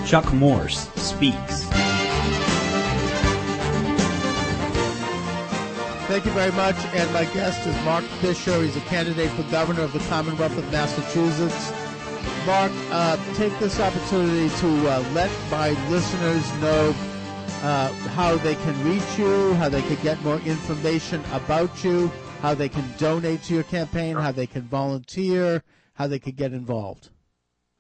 Chuck Morse speaks. Thank you very much. And my guest is Mark Fisher. He's a candidate for governor of the Commonwealth of Massachusetts. Mark, uh, take this opportunity to uh, let my listeners know uh, how they can reach you, how they can get more information about you, how they can donate to your campaign, how they can volunteer, how they can get involved.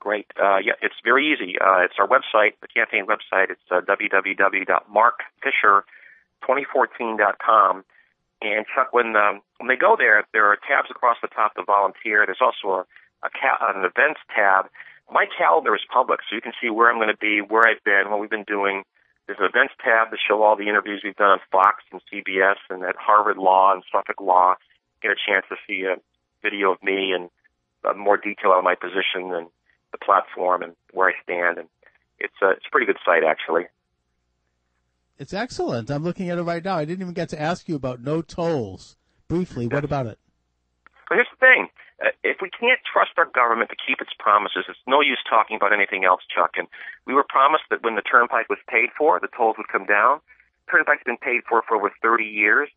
Great. Uh, yeah, it's very easy. Uh, it's our website, the campaign website. It's uh, www.markfisher2014.com. And Chuck, when um, when they go there, there are tabs across the top to volunteer. There's also a, a ca- an events tab. My calendar is public, so you can see where I'm going to be, where I've been, what we've been doing. There's an events tab to show all the interviews we've done on Fox and CBS and at Harvard Law and Suffolk Law. Get a chance to see a video of me and uh, more detail on my position and the platform and where I stand. And it's a, it's a pretty good site, actually. It's excellent. I'm looking at it right now. I didn't even get to ask you about no tolls. Briefly, what about it? Well, here's the thing. Uh, if we can't trust our government to keep its promises, it's no use talking about anything else, Chuck. And we were promised that when the turnpike was paid for, the tolls would come down. Turnpike's been paid for for over 30 years.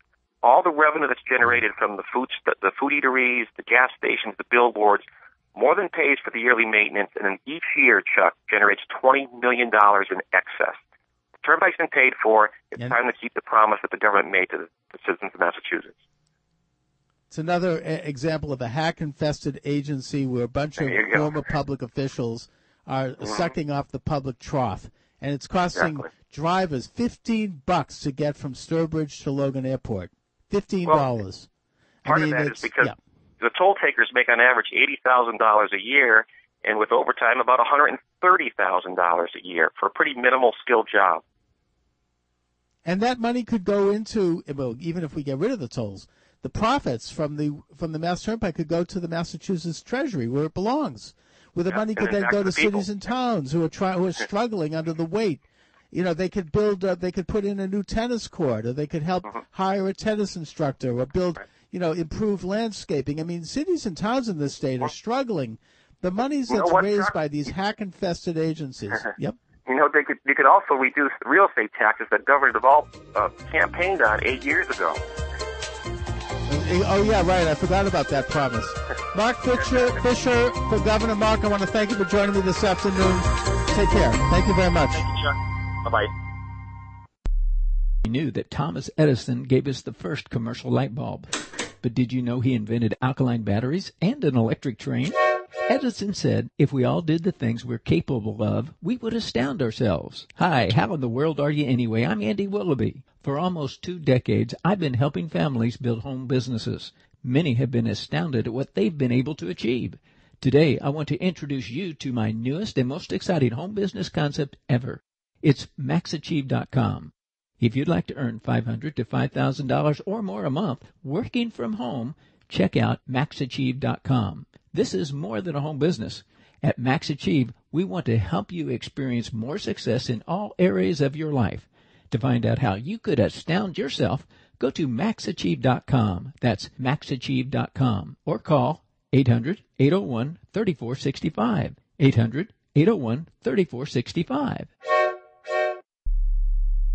All the revenue that's generated from the food, the food eateries, the gas stations, the billboards, more than pays for the yearly maintenance, and then each year, Chuck, generates $20 million in excess. Turnpike's been paid for. It's time to keep the promise that the government made to the, the citizens of Massachusetts. It's another example of a hack-infested agency where a bunch of There you go. former public officials are Mhm. sucking off the public trough, and it's costing Exactly. drivers fifteen bucks to get from Sturbridge to Logan Airport. Fifteen dollars. Part I mean, of that is because yeah. the toll takers make on average eighty thousand dollars a year, and with overtime about one hundred and thirty thousand dollars a year for a pretty minimal skilled job. And that money could go into well, even if we get rid of the tolls, the profits from the from the Mass Turnpike could go to the Massachusetts Treasury where it belongs. Where the money could then go to the people. cities and towns who are try, who are struggling under the weight. You know, they could build, uh, they could put in a new tennis court, or they could help Mm-hmm. hire a tennis instructor, or build, you know, improve landscaping. I mean, cities and towns in this state are struggling. The know that's raised by these hack-infested agencies. yep. You know, they could they could also reduce the real estate taxes that Governor Deval uh, campaigned on eight years ago. Oh yeah, right. I forgot about that promise. Mark Fisher, Fisher for Governor Mark. I want to thank you for joining me this afternoon. Take care. Thank you very much. Bye bye. We knew that Thomas Edison gave us the first commercial light bulb. But did you know he invented alkaline batteries and an electric train? Edison said if we all did the things we're capable of, we would astound ourselves. Hi, how in the world are you anyway? I'm Andy Willoughby. For almost two decades, I've been helping families build home businesses. Many have been astounded at what they've been able to achieve. Today, I want to introduce you to my newest and most exciting home business concept ever. It's maxachieve.com. If you'd like to earn $500 to $5,000 or more a month working from home, check out maxachieve.com. This is more than a home business. At Max Achieve, we want to help you experience more success in all areas of your life. To find out how you could astound yourself, go to maxachieve.com. That's maxachieve.com or call 800-801-3465. 800-801-3465.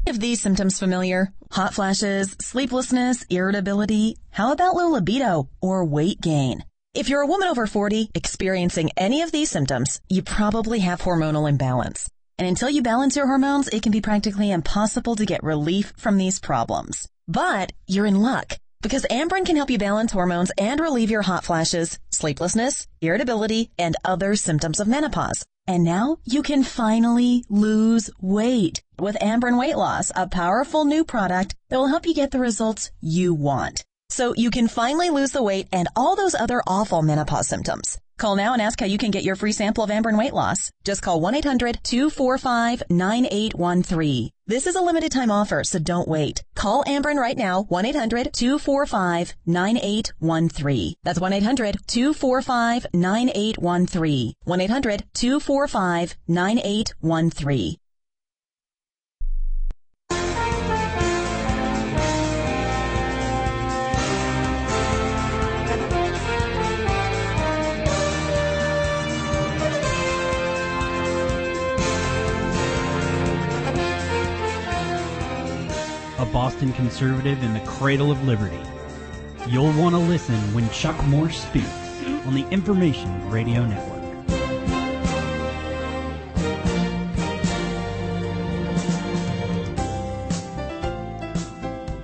of these symptoms familiar? Hot flashes, sleeplessness, irritability. How about low libido or weight gain? If you're a woman over 40 experiencing any of these symptoms, you probably have hormonal imbalance. And until you balance your hormones, it can be practically impossible to get relief from these problems. But you're in luck because Amberen can help you balance hormones and relieve your hot flashes, sleeplessness, irritability, and other symptoms of menopause. And now you can finally lose weight with Amberen Weight Loss, a powerful new product that will help you get the results you want. So you can finally lose the weight and all those other awful menopause symptoms. Call now and ask how you can get your free sample of Amberen Weight Loss. Just call 1-800-245-9813. This is a limited time offer, so don't wait. Call Amberen right now, 1-800-245-9813. That's 1-800-245-9813. 1-800-245-9813. A Boston conservative in the cradle of liberty. You'll want to listen when Chuck Morse speaks on the Information Radio Network.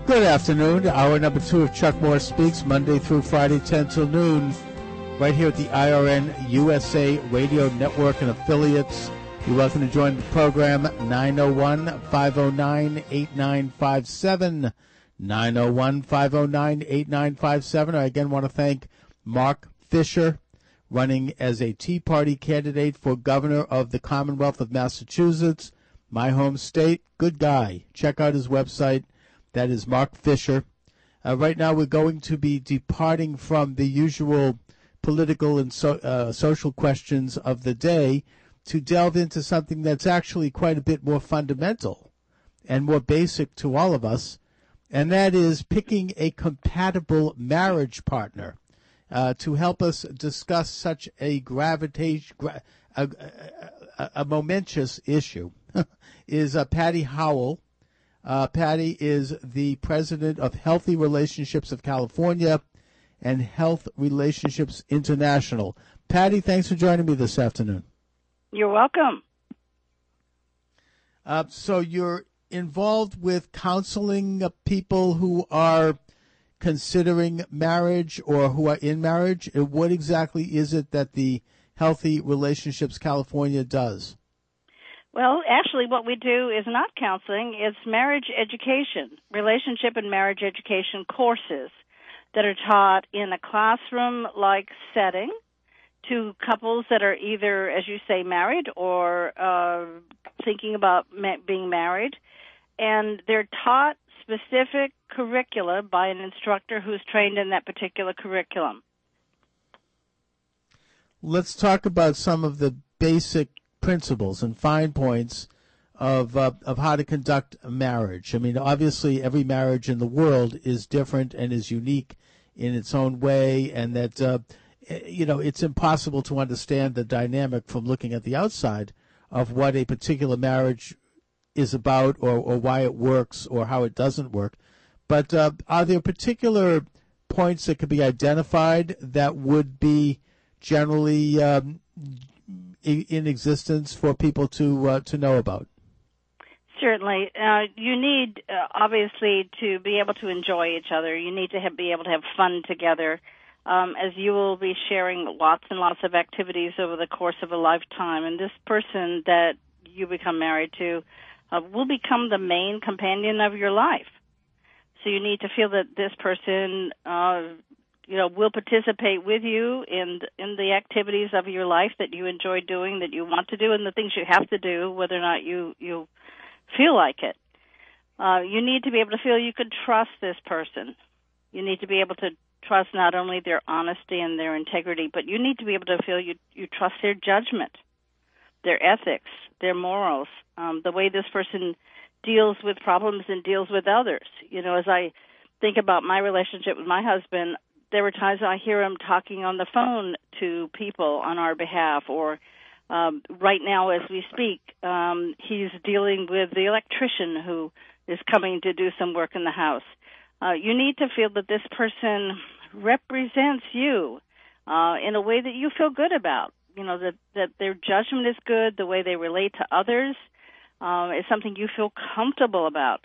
Good afternoon. Hour number two of Chuck Morse Speaks, Monday through Friday, 10 till noon, right here at the IRN USA Radio Network and affiliates. You're welcome to join the program 901 509 8957. 901 509 8957. I again want to thank Mark Fisher, running as a Tea Party candidate for governor of the Commonwealth of Massachusetts, my home state. Good guy. Check out his website. That is Mark Fisher. Uh, right now, we're going to be departing from the usual political and so, uh, social questions of the day to delve into something that's actually quite a bit more fundamental and more basic to all of us, and that is picking a compatible marriage partner. Uh, to help us discuss such a gravitation, gra- a, a, a, momentous issue, is uh, Patty Howell. Uh, Patty is the president of Healthy Relationships of California and Health Relationships International. Patty, thanks for joining me this afternoon. You're welcome. Uh, so you're involved with counseling people who are considering marriage or who are in marriage? What exactly is it that the Healthy Relationships California does? Well, actually, what we do is not counseling, it's marriage education, relationship and marriage education courses that are taught in a classroom like setting to couples that are either, as you say, married or uh, thinking about being married. And they're taught specific curricula by an instructor who's trained in that particular curriculum. Let's talk about some of the basic principles and fine points of uh, of how to conduct a marriage. I mean, obviously, every marriage in the world is different and is unique in its own way, and that uh, you know it's impossible to understand the dynamic from looking at the outside of what a particular marriage is about or, or why it works or how it doesn't work. But uh, are there particular points that could be identified that would be generally um, in existence for people to uh, to know about? Certainly, uh, you need uh, obviously to be able to enjoy each other. You need to have, be able to have fun together, um, as you will be sharing lots and lots of activities over the course of a lifetime. And this person that you become married to uh, will become the main companion of your life. So you need to feel that this person, uh, you know, will participate with you in in the activities of your life that you enjoy doing, that you want to do, and the things you have to do, whether or not you you feel like it. Uh, you need to be able to feel you can trust this person. You need to be able to trust not only their honesty and their integrity, but you need to be able to feel you you trust their judgment, their ethics, their morals, um, the way this person deals with problems and deals with others. You know, as I think about my relationship with my husband, there were times I hear him talking on the phone to people on our behalf, or um, right now as we speak, um, he's dealing with the electrician who is coming to do some work in the house. Uh, you need to feel that this person represents you uh, in a way that you feel good about. You know that that their judgment is good, the way they relate to others um, is something you feel comfortable about.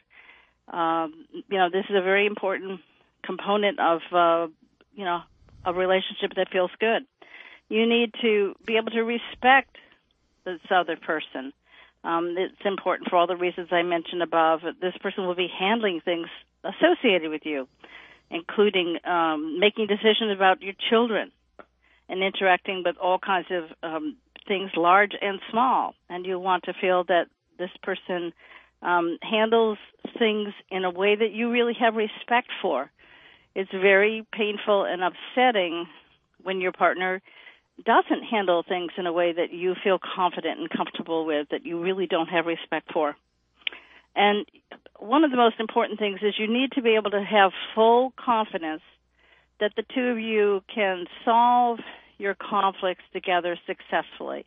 Um, you know, this is a very important component of, uh, you know, a relationship that feels good. You need to be able to respect this other person. Um, it's important for all the reasons I mentioned above. This person will be handling things associated with you, including um, making decisions about your children and interacting with all kinds of um, things, large and small. And you want to feel that this person um, handles things in a way that you really have respect for. It's very painful and upsetting when your partner doesn't handle things in a way that you feel confident and comfortable with, that you really don't have respect for. And one of the most important things is you need to be able to have full confidence that the two of you can solve your conflicts together successfully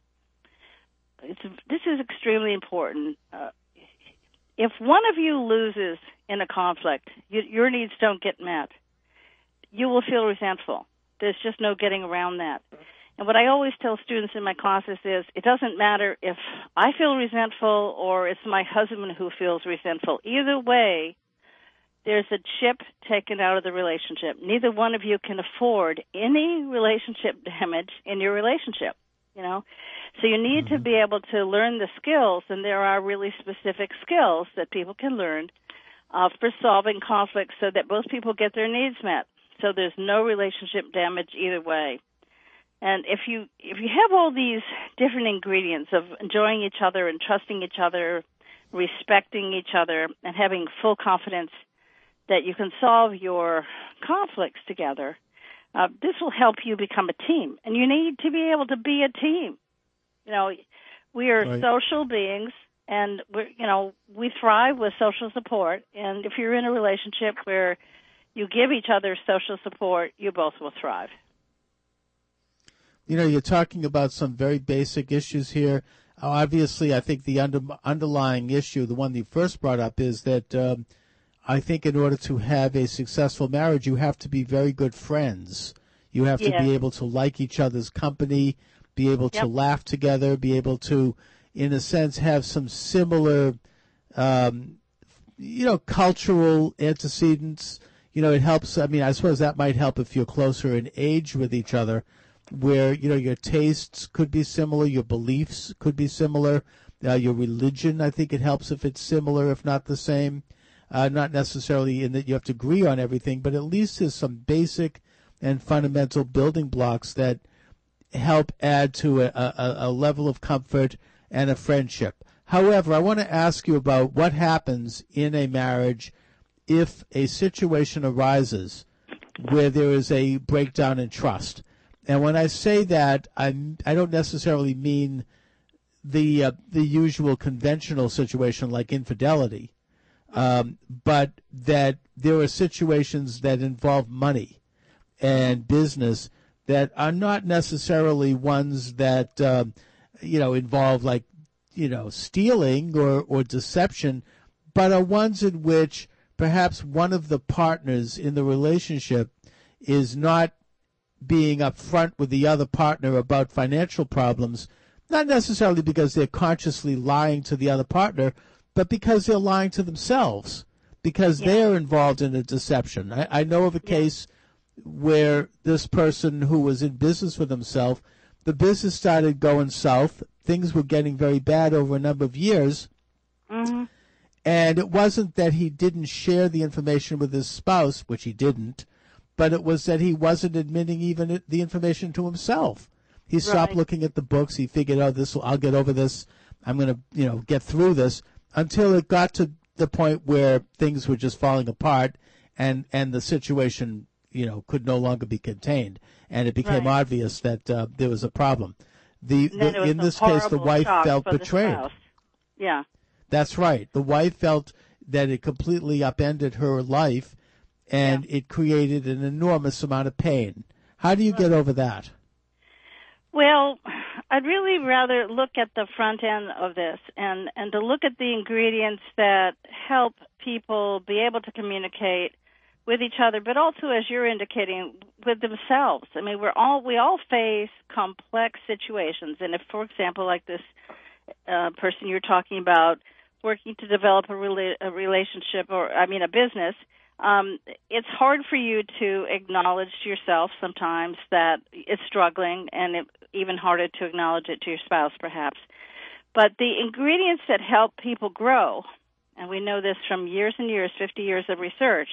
it's this is extremely important. Uh, if one of you loses in a conflict, you, your needs don't get met, you will feel resentful. There's just no getting around that. And what I always tell students in my classes is it doesn't matter if I feel resentful or it's my husband who feels resentful. Either way, there's a chip taken out of the relationship. Neither one of you can afford any relationship damage in your relationship, you know. So you need mm-hmm. to be able to learn the skills, and there are really specific skills that people can learn uh, for solving conflicts so that both people get their needs met. So there's no relationship damage either way. And if you if you have all these different ingredients of enjoying each other and trusting each other, respecting each other, and having full confidence that you can solve your conflicts together, uh, this will help you become a team. And you need to be able to be a team. You know, we are right. social beings, and we you know we thrive with social support. And if you're in a relationship where you give each other social support, you both will thrive. You know, you're talking about some very basic issues here. Obviously, I think the under, underlying issue, the one you first brought up, is that um, I think in order to have a successful marriage, you have to be very good friends. You have to be able to like each other's company, be able to laugh together, be able to, in a sense, have some similar, um, you know, cultural antecedents. You know, it helps. I mean, I suppose that might help if you're closer in age with each other, where you know your tastes could be similar, your beliefs could be similar, uh, your religion. I think it helps if it's similar, if not the same. Uh, not necessarily in that you have to agree on everything, but at least there's some basic and fundamental building blocks that help add to a, a, a level of comfort and a friendship. However, I want to ask you about what happens in a marriage if a situation arises where there is a breakdown in trust. And when I say that, I'm, I don't necessarily mean the uh, the usual conventional situation like infidelity, um, but that there are situations that involve money and business that are not necessarily ones that um, you know involve like you know stealing or or deception, but are ones in which perhaps one of the partners in the relationship is not being upfront with the other partner about financial problems, not necessarily because they're consciously lying to the other partner, but because they're lying to themselves, because they're involved in a deception. I, I know of a case where this person who was in business with himself, the business started going south. Things were getting very bad over a number of years. Mm-hmm. And it wasn't that he didn't share the information with his spouse, which he didn't, but it was that he wasn't admitting even the information to himself. He stopped Right. looking at the books. He figured, oh, this I'll get over this. I'm going to, you know, get through this until it got to the point where things were just falling apart and, and the situation, you know, could no longer be contained. And it became Right. obvious that uh, there was a problem. The, the in this case, the wife felt betrayed. Yeah. That's right. The wife felt that it completely upended her life and it created an enormous amount of pain. How do you get over that? Well, I'd really rather look at the front end of this and, and to look at the ingredients that help people be able to communicate with each other, but also, as you're indicating, with themselves. I mean, we're all we all face complex situations, and if, for example, like this uh, person you're talking about, working to develop a, rela- a relationship or I mean a business, um, it's hard for you to acknowledge to yourself sometimes that it's struggling, and it, even harder to acknowledge it to your spouse, perhaps. But the ingredients that help people grow, and we know this from years and years, 50 years of research,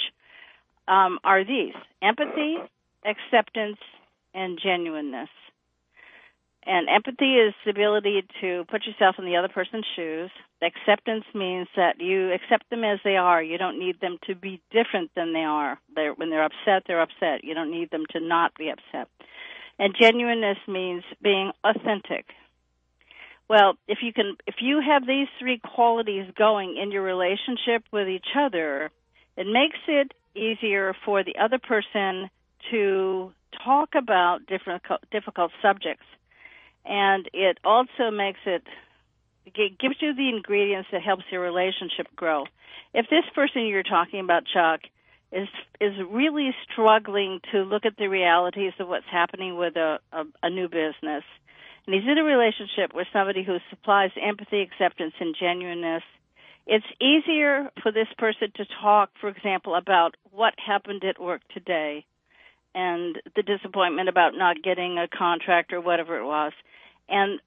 um, are these empathy, acceptance, and genuineness. And empathy is the ability to put yourself in the other person's shoes. Acceptance means that you accept them as they are. You don't need them to be different than they are. They're, when they're upset, they're upset. You don't need them to not be upset. And genuineness means being authentic. Well, if you can, if you have these three qualities going in your relationship with each other, it makes it easier for the other person to talk about different difficult subjects, and it also makes it it gives you the ingredients that helps your relationship grow. If this person you're talking about, Chuck, is is really struggling to look at the realities of what's happening with a, a, a new business, and he's in a relationship with somebody who supplies empathy, acceptance, and genuineness, it's easier for this person to talk, for example, about what happened at work today and the disappointment about not getting a contract or whatever it was. And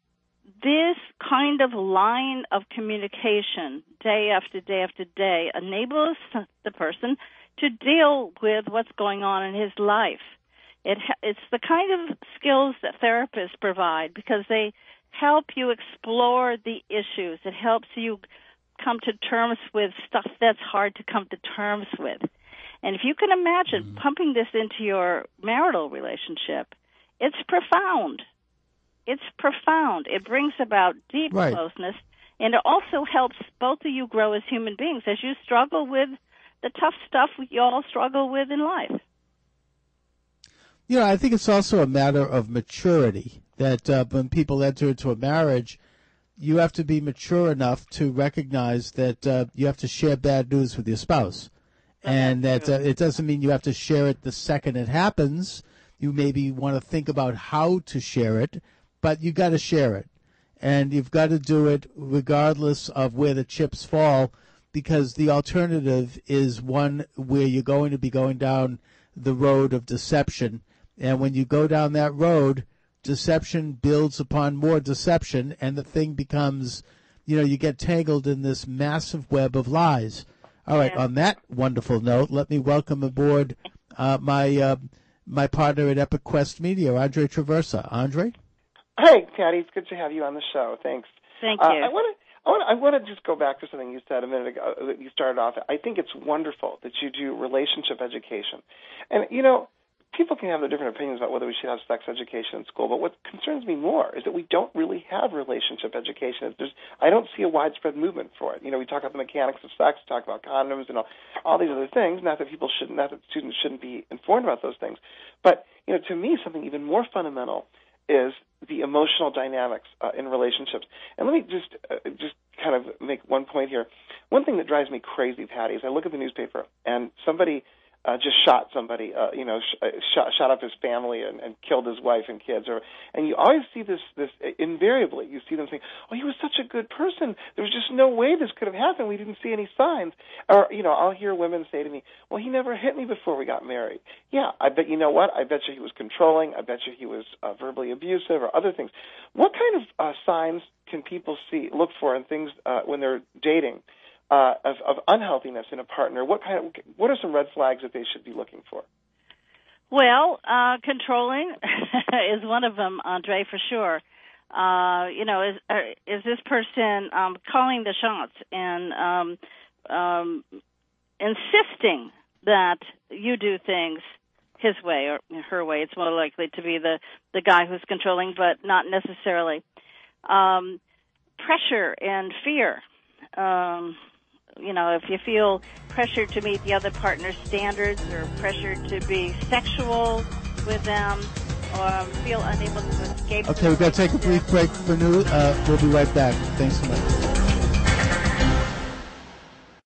this kind of line of communication day after day after day enables the person to deal with what's going on in his life. It it's the kind of skills that therapists provide because they help you explore the issues. It helps you come to terms with stuff that's hard to come to terms with. And if you can imagine pumping this into your marital relationship, it's profound. It's profound. It brings about deep Right. closeness And it also helps both of you grow as human beings as you struggle with the tough stuff you all struggle with in life. You know, I think it's also a matter of maturity that uh, when people enter into a marriage, you have to be mature enough to recognize that uh, you have to share bad news with your spouse. And that uh, it doesn't mean you have to share it the second it happens. You maybe want to think about how to share it, but you got to share it. And you've got to do it regardless of where the chips fall, because the alternative is one where you're going to be going down the road of deception. And when you go down that road, deception builds upon more deception, and the thing becomes, you know, you get tangled in this massive web of lies. All right. On that wonderful note, let me welcome aboard uh, my uh, my partner at Epic Quest Media, Andre Traversa. Andre. Hey, Patty, it's good to have you on the show. Thanks. Thank Uh, you. I want to. I want, I want to just go back to something you said a minute ago. uh, That you started off. I think it's wonderful that you do relationship education, and you know, people can have their different opinions about whether we should have sex education in school. But what concerns me more is that we don't really have relationship education. There's, I don't see a widespread movement for it. You know, we talk about the mechanics of sex, talk about condoms, and all, all these other things. Not that people shouldn't, not that students shouldn't be informed about those things, but you know, to me, something even more fundamental is the emotional dynamics uh, in relationships. And let me just uh, just kind of make one point here. One thing that drives me crazy, Patty, is I look at the newspaper and somebody uh, just shot somebody, uh, you know, sh- uh, shot shot up his family and, and killed his wife and kids, or and you always see this this invariably you see them saying, "Oh, he was such a good person. There was just no way this could have happened. We didn't see any signs." Or you know, I'll hear women say to me, "Well, he never hit me before we got married." Yeah, I bet you know what? I bet you he was controlling. I bet you he was uh, verbally abusive or other things. What kind of uh, signs can people see look for in things uh, when they're dating? Uh, of, of unhealthiness in a partner, what kind of what are some red flags that they should be looking for? Well, uh, controlling is one of them, Andre, for sure. Uh, you know, is uh, is this person um, calling the shots and um, um, insisting that you do things his way or her way? It's more likely to be the the guy who's controlling, but not necessarily. Um, pressure and fear. Um, you know, if you feel pressure to meet the other partner's standards or pressure to be sexual with them or feel unable to escape. Okay, we've got to take a brief break for new. Uh, we'll be right back. Thanks so much.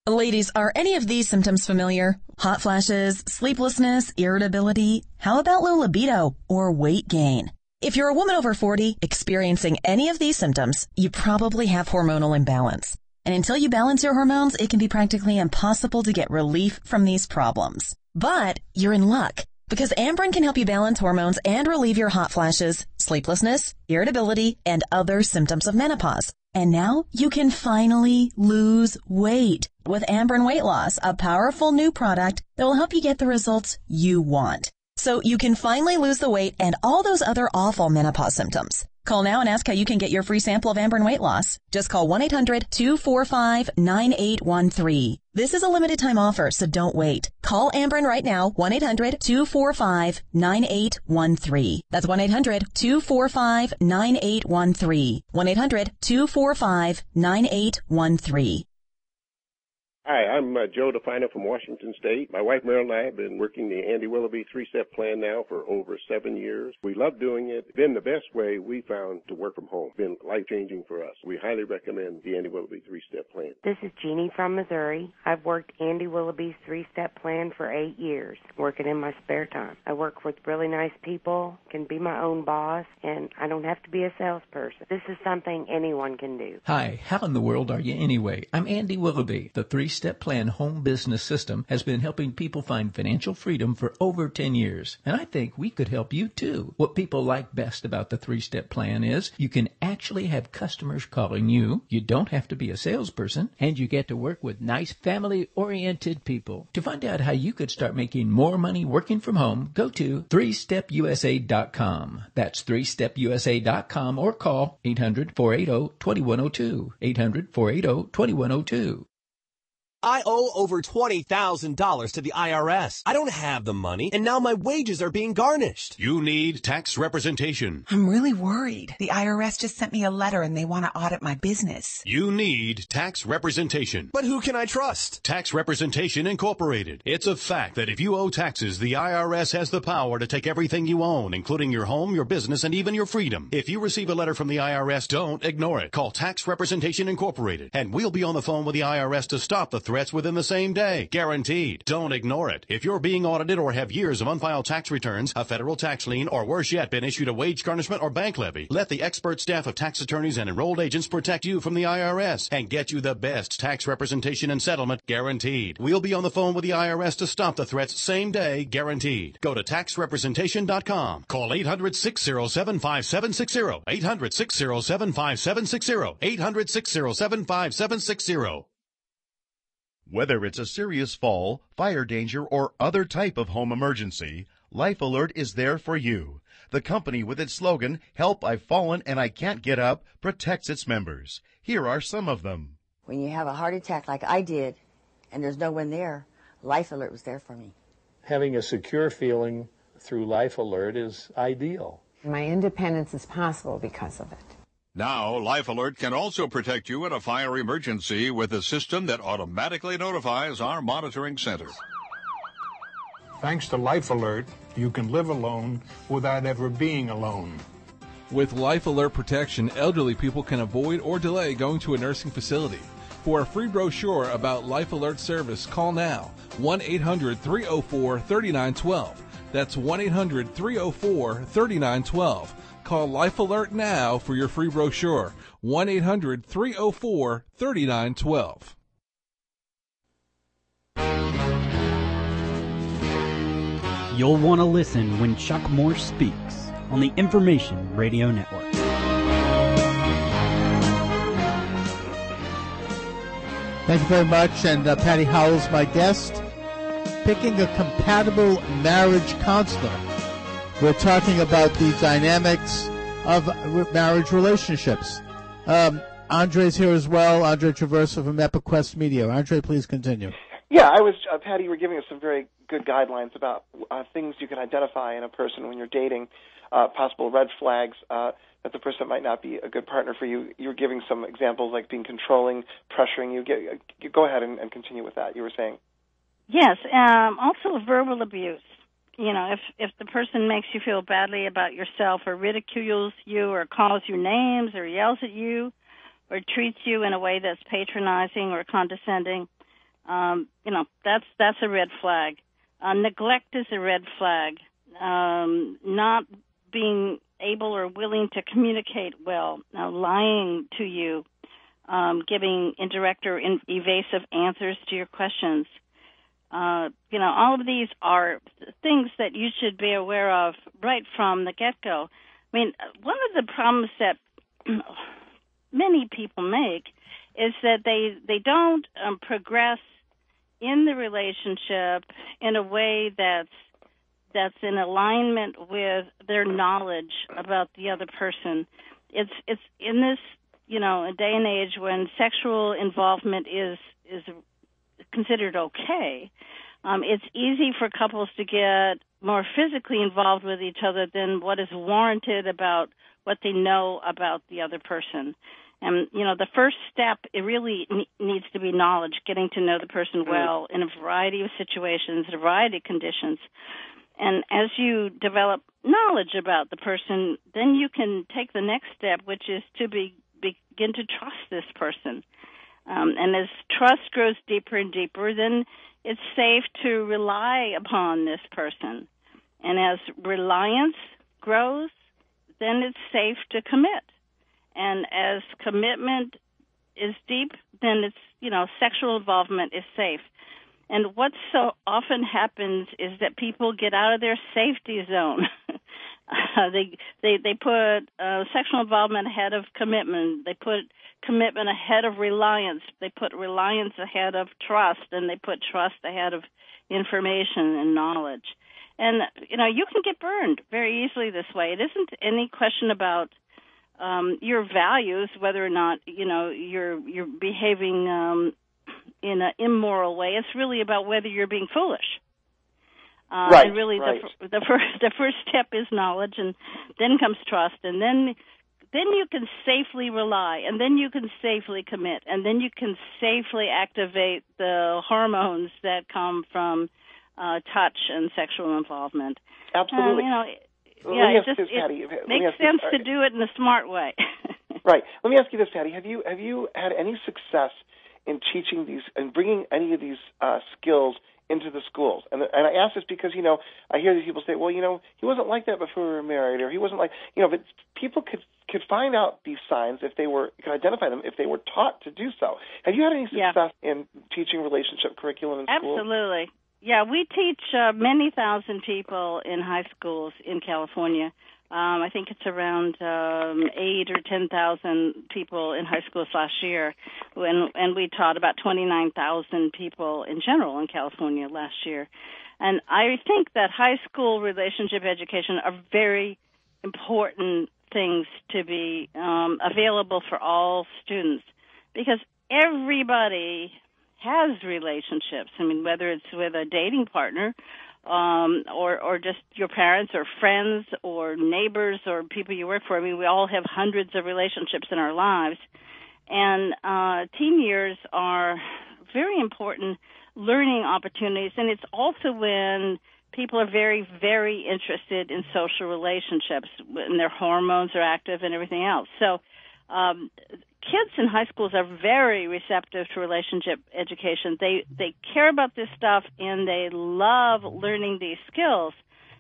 Ladies, are any of these symptoms familiar? Hot flashes, sleeplessness, irritability? How about low libido or weight gain? If you're a woman over 40 experiencing any of these symptoms, you probably have hormonal imbalance. And until you balance your hormones, it can be practically impossible to get relief from these problems. But you're in luck because Amberen can help you balance hormones and relieve your hot flashes, sleeplessness, irritability, and other symptoms of menopause. And now you can finally lose weight with Amberen Weight Loss, a powerful new product that will help you get the results you want. So you can finally lose the weight and all those other awful menopause symptoms. Call now and ask how you can get your free sample of Amberen weight loss. Just call 1-800-245-9813. This is a limited time offer, so don't wait. Call Amberen right now, 1-800-245-9813. That's 1-800-245-9813. 1-800-245-9813. Hi, I'm uh, Joe DeFino from Washington State. My wife Meryl and I have been working the Andy Willoughby three-step plan now for over seven years. We love doing it. It's been the best way we found to work from home. It's been life-changing for us. We highly recommend the Andy Willoughby three-step plan. This is Jeannie from Missouri. I've worked Andy Willoughby's three step plan for eight years, working in my spare time. I work with really nice people, can be my own boss, and I don't have to be a salesperson. This is something anyone can do. Hi, how in the world are you anyway? I'm Andy Willoughby. The three step plan home business system has been helping people find financial freedom for over 10 years. And I think we could help you too. What people like best about the three step plan is you can actually have customers calling you. You don't have to be a salesperson. And you get to work with nice family oriented people. To find out how you could start making more money working from home, go to 3stepusa.com. That's 3stepusa.com or call 800 480 I owe over $20,000 to the IRS. I don't have the money, and now my wages are being garnished. You need tax representation. I'm really worried. The IRS just sent me a letter and they want to audit my business. You need tax representation. But who can I trust? Tax Representation Incorporated. It's a fact that if you owe taxes, the IRS has the power to take everything you own, including your home, your business, and even your freedom. If you receive a letter from the IRS, don't ignore it. Call Tax Representation Incorporated, and we'll be on the phone with the IRS to stop the threats within the same day. Guaranteed. Don't ignore it. If you're being audited or have years of unfiled tax returns, a federal tax lien, or worse yet, been issued a wage garnishment or bank levy, let the expert staff of tax attorneys and enrolled agents protect you from the IRS and get you the best tax representation and settlement guaranteed. We'll be on the phone with the IRS to stop the threats same day guaranteed. Go to taxrepresentation.com. Call 800-607-5760. 800-607-5760. 800-607-5760. Whether it's a serious fall, fire danger, or other type of home emergency, Life Alert is there for you. The company with its slogan, Help I've Fallen and I Can't Get Up, protects its members. Here are some of them. When you have a heart attack like I did and there's no one there, Life Alert was there for me. Having a secure feeling through Life Alert is ideal. My independence is possible because of it. Now, Life Alert can also protect you in a fire emergency with a system that automatically notifies our monitoring center. Thanks to Life Alert, you can live alone without ever being alone. With Life Alert protection, elderly people can avoid or delay going to a nursing facility. For a free brochure about Life Alert service, call now 1 800 304 3912. That's 1 800 304 3912. Call Life Alert now for your free brochure 1 800 304 3912. You'll want to listen when Chuck Morse speaks on the Information Radio Network. Thank you very much. And uh, Patty Howell's my guest. Picking a compatible marriage counselor. We're talking about the dynamics of marriage relationships. Um, Andre's here as well. Andre Traverso from EpiQuest Media. Andre, please continue. Yeah, I was, uh, Patty, you were giving us some very good guidelines about uh, things you can identify in a person when you're dating, uh, possible red flags uh, that the person might not be a good partner for you. You were giving some examples like being controlling, pressuring you. Get, go ahead and, and continue with that. You were saying. Yes, um, also verbal abuse. You know, if if the person makes you feel badly about yourself or ridicules you or calls you names or yells at you or treats you in a way that's patronizing or condescending, um, you know, that's that's a red flag. Uh, neglect is a red flag. Um, not being able or willing to communicate well, now lying to you, um, giving indirect or in- evasive answers to your questions. Uh, you know, all of these are things that you should be aware of right from the get go. I mean, one of the problems that many people make is that they they don't um, progress in the relationship in a way that's that's in alignment with their knowledge about the other person. It's it's in this you know a day and age when sexual involvement is is considered okay. Um, it's easy for couples to get more physically involved with each other than what is warranted about what they know about the other person. And you know, the first step it really ne- needs to be knowledge, getting to know the person well in a variety of situations, a variety of conditions. And as you develop knowledge about the person, then you can take the next step, which is to be, begin to trust this person. Um, and as trust grows deeper and deeper, then it's safe to rely upon this person. And as reliance grows, then it's safe to commit. And as commitment is deep, then it's, you know, sexual involvement is safe. And what so often happens is that people get out of their safety zone. uh, they they they put uh, sexual involvement ahead of commitment. They put commitment ahead of reliance. They put reliance ahead of trust, and they put trust ahead of information and knowledge. And you know you can get burned very easily this way. It isn't any question about um, your values, whether or not you know you're you're behaving um, in an immoral way. It's really about whether you're being foolish. Uh, Right, And really, right. the, the first the first step is knowledge, and then comes trust, and then then you can safely rely, and then you can safely commit, and then you can safely activate the hormones that come from uh, touch and sexual involvement. Absolutely. And, you know, yeah, it just this, it Patty. Makes ask this, sense to do it in a smart way. Right. Let me ask you this, Patty. Have you have you had any success in teaching these and bringing any of these uh, skills into the schools? And and I ask this because you know I hear these people say, well, you know, he wasn't like that before we were married, or he wasn't like you know. But people could could find out these signs if they were could identify them if they were taught to do so. Have you had any success in teaching relationship curriculum in schools? Absolutely. Yeah, we teach uh, many thousand people in high schools in California. Um, I think it's around um, eight or ten thousand people in high schools last year, and and we taught about twenty nine thousand people in general in California last year. And I think that high school relationship education are very important things to be um, available for all students because everybody has relationships. I mean, whether it's with a dating partner, um, or or just your parents or friends or neighbors or people you work for. I mean, we all have hundreds of relationships in our lives, and uh, teen years are very important learning opportunities, and it's also when people are very very interested in social relationships and their hormones are active and everything else. So. Um, kids in high schools are very receptive to relationship education. They they care about this stuff and they love learning these skills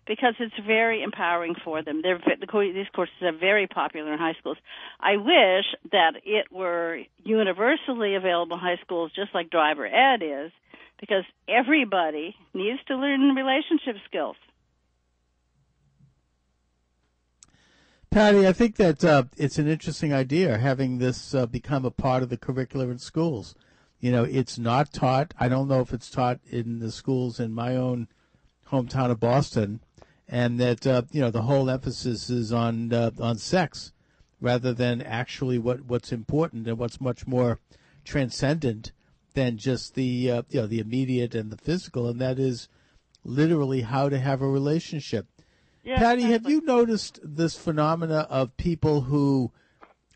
because it's very empowering for them. They're these courses are very popular in high schools. I wish that it were universally available in high schools, just like driver ed is, because everybody needs to learn relationship skills. Patty, I think that uh, it's an interesting idea having this uh, become a part of the curriculum in schools. You know, it's not taught. I don't know if it's taught in the schools in my own hometown of Boston, and that uh, you know the whole emphasis is on uh, on sex rather than actually what what's important and what's much more transcendent than just the uh, you know the immediate and the physical, and that is literally how to have a relationship. Yeah, Patty, have you noticed this phenomena of people who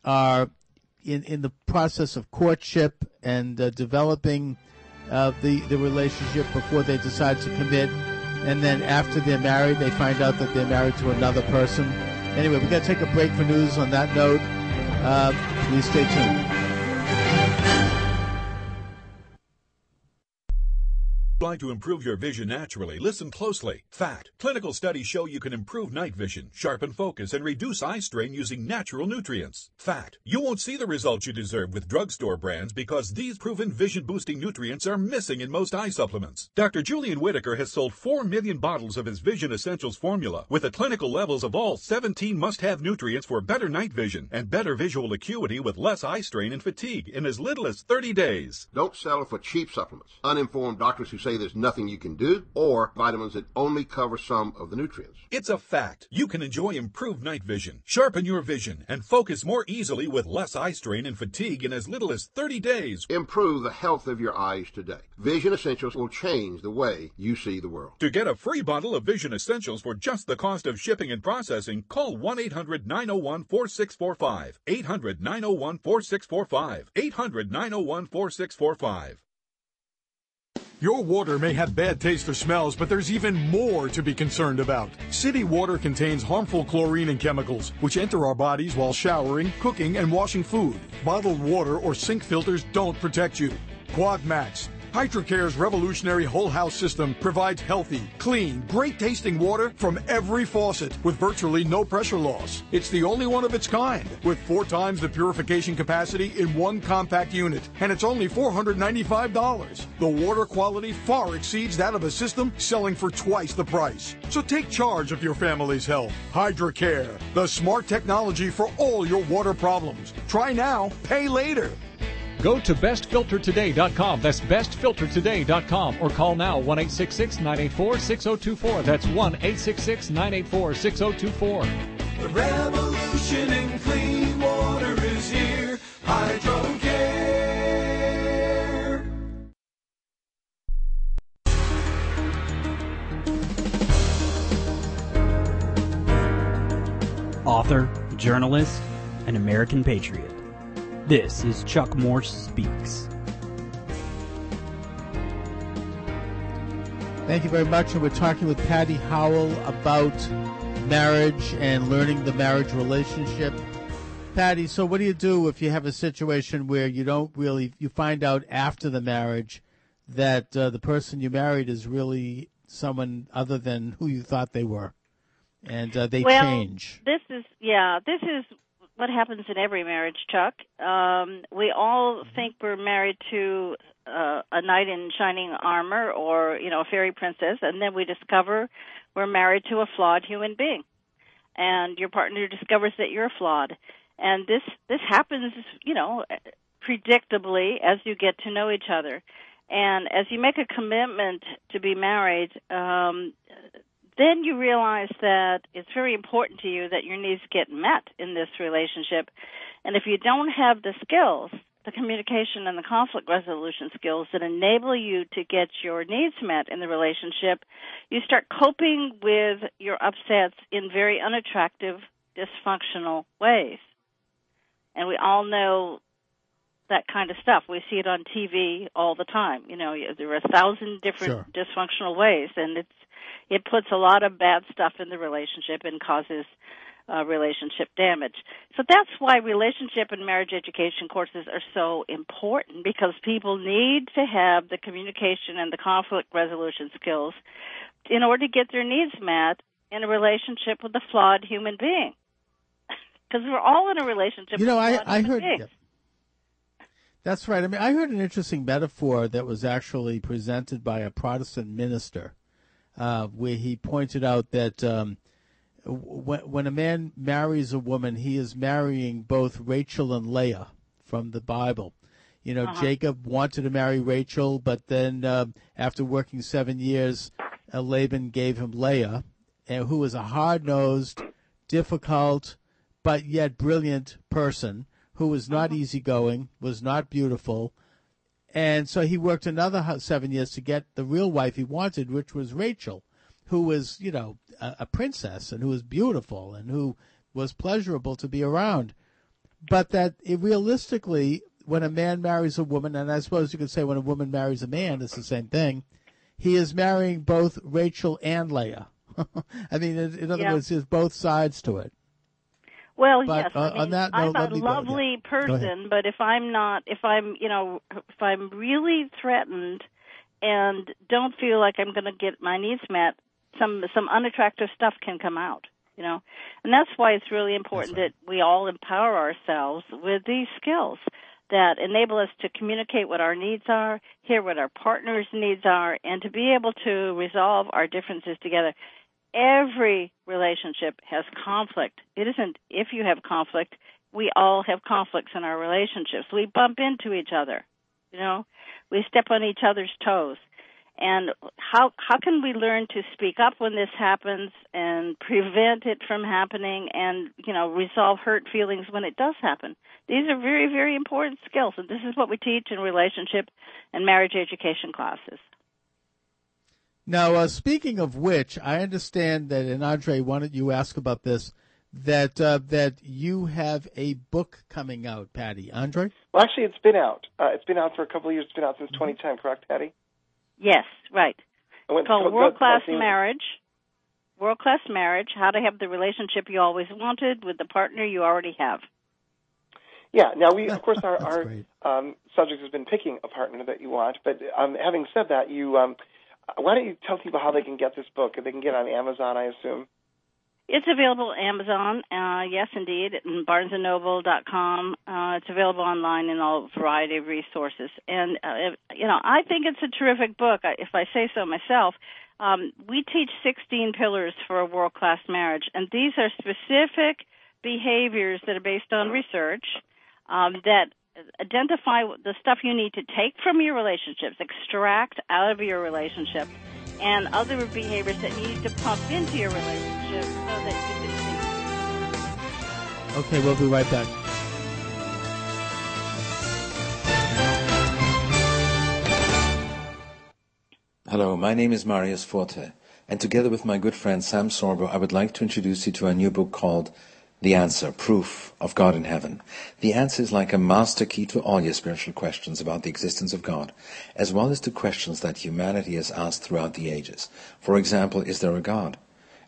are in in the process of courtship and uh, developing uh, the the relationship before they decide to commit, and then after they're married, they find out that they're married to another person. Anyway, we've got to take a break for news. On that note, uh, please stay tuned. Like to improve your vision naturally? Listen closely. Fact. Clinical studies show you can improve night vision, sharpen focus, and reduce eye strain using natural nutrients. Fact. You won't see the results you deserve with drugstore brands because these proven vision boosting nutrients are missing in most eye supplements. Dr. Julian Whitaker has sold 4 million bottles of his Vision Essentials formula with the clinical levels of all 17 must have nutrients for better night vision and better visual acuity with less eye strain and fatigue in as little as 30 days. Don't settle for cheap supplements, uninformed doctors who say there's nothing you can do, or vitamins that only cover some of the nutrients. It's a fact. You can enjoy improved night vision, sharpen your vision, and focus more easily with less eye strain and fatigue in as little as 30 days. Improve the health of your eyes today. Vision Essentials will change the way you see the world. To get a free bottle of Vision Essentials for just the cost of shipping and processing, call 1 800 901 4645. 800 901 4645. 800 901 4645. Your water may have bad taste or smells, but there's even more to be concerned about. City water contains harmful chlorine and chemicals, which enter our bodies while showering, cooking, and washing food. Bottled water or sink filters don't protect you. Quad Max. Hydrocare's revolutionary whole house system provides healthy, clean, great tasting water from every faucet with virtually no pressure loss. It's the only one of its kind with four times the purification capacity in one compact unit, and it's only $495. The water quality far exceeds that of a system selling for twice the price. So take charge of your family's health. Hydrocare, the smart technology for all your water problems. Try now, pay later. Go to bestfiltertoday.com. That's bestfiltertoday.com or call now 1 866 984 6024. That's 1 866 984 6024. The revolution in clean water is here. HydroCare. Author, journalist, and American patriot. This is Chuck Morse Speaks. Thank you very much. And we're talking with Patty Howell about marriage and learning the marriage relationship. Patty, so what do you do if you have a situation where you don't really, you find out after the marriage that uh, the person you married is really someone other than who you thought they were, and uh, they well, change? This is yeah. This is what happens in every marriage, Chuck. Um, we all think we're married to uh, a knight in shining armor or you know a fairy princess, and then we discover we're married to a flawed human being, and your partner discovers that you're flawed, and this this happens you know predictably as you get to know each other. And as you make a commitment to be married, um, then you realize that it's very important to you that your needs get met in this relationship. And if you don't have the skills, the communication and the conflict resolution skills that enable you to get your needs met in the relationship, you start coping with your upsets in very unattractive, dysfunctional ways. And we all know that kind of stuff. We see it on TV all the time. You know, there are a thousand different sure. dysfunctional ways, and it's it puts a lot of bad stuff in the relationship and causes uh, relationship damage. So that's why relationship and marriage education courses are so important because people need to have the communication and the conflict resolution skills in order to get their needs met in a relationship with a flawed human being. Because we're all in a relationship. You know, I, I heard. That's right. I mean, I heard an interesting metaphor that was actually presented by a Protestant minister uh, where he pointed out that um, when, when a man marries a woman, he is marrying both Rachel and Leah from the Bible. You know, uh-huh. Jacob wanted to marry Rachel, but then uh, after working seven years, uh, Laban gave him Leah, and who was a hard-nosed, difficult, but yet brilliant person who was not uh-huh. easygoing, was not beautiful, and so he worked another seven years to get the real wife he wanted, which was Rachel, who was, you know, a, a princess and who was beautiful and who was pleasurable to be around. But that it, realistically, when a man marries a woman, and I suppose you could say when a woman marries a man, it's the same thing. He is marrying both Rachel and Leah. I mean, in, in other yeah. words, there's both sides to it. Well, but, yes. Uh, I mean, on that I'm note, a lovely yeah. person, but if I'm not, if I'm, you know, if I'm really threatened and don't feel like I'm going to get my needs met, some some unattractive stuff can come out. You know, and that's why it's really important right. that we all empower ourselves with these skills that enable us to communicate what our needs are, hear what our partner's needs are, and to be able to resolve our differences together every relationship has conflict. It isn't if you have conflict, we all have conflicts in our relationships. We bump into each other. You know, we step on each other's toes. And how how can we learn to speak up when this happens and prevent it from happening and, you know, resolve hurt feelings when it does happen? These are very very important skills and this is what we teach in relationship and marriage education classes. Now, uh, speaking of which, I understand that, and Andre, why don't you ask about this? That uh, that you have a book coming out, Patty. Andre? Well, actually, it's been out. Uh, it's been out for a couple of years. It's been out since 2010, correct, Patty? Yes, right. It's called World Class Marriage. World Class Marriage: How to have the relationship you always wanted with the partner you already have. Yeah. Now, we of course our, our um, subject has been picking a partner that you want, but um, having said that, you um, why don't you tell people how they can get this book? They can get it on Amazon, I assume. It's available on Amazon, uh, yes, indeed, and BarnesandNoble.com. Uh, it's available online in all variety of resources. And uh, you know, I think it's a terrific book. If I say so myself, um, we teach 16 pillars for a world-class marriage, and these are specific behaviors that are based on research um, that identify the stuff you need to take from your relationships, extract out of your relationship, and other behaviors that you need to pump into your relationship so that you can Okay, we'll be right back. Hello, my name is Marius Forte, and together with my good friend Sam Sorbo, I would like to introduce you to a new book called The answer, proof of God in heaven. The answer is like a master key to all your spiritual questions about the existence of God, as well as to questions that humanity has asked throughout the ages. For example, is there a God?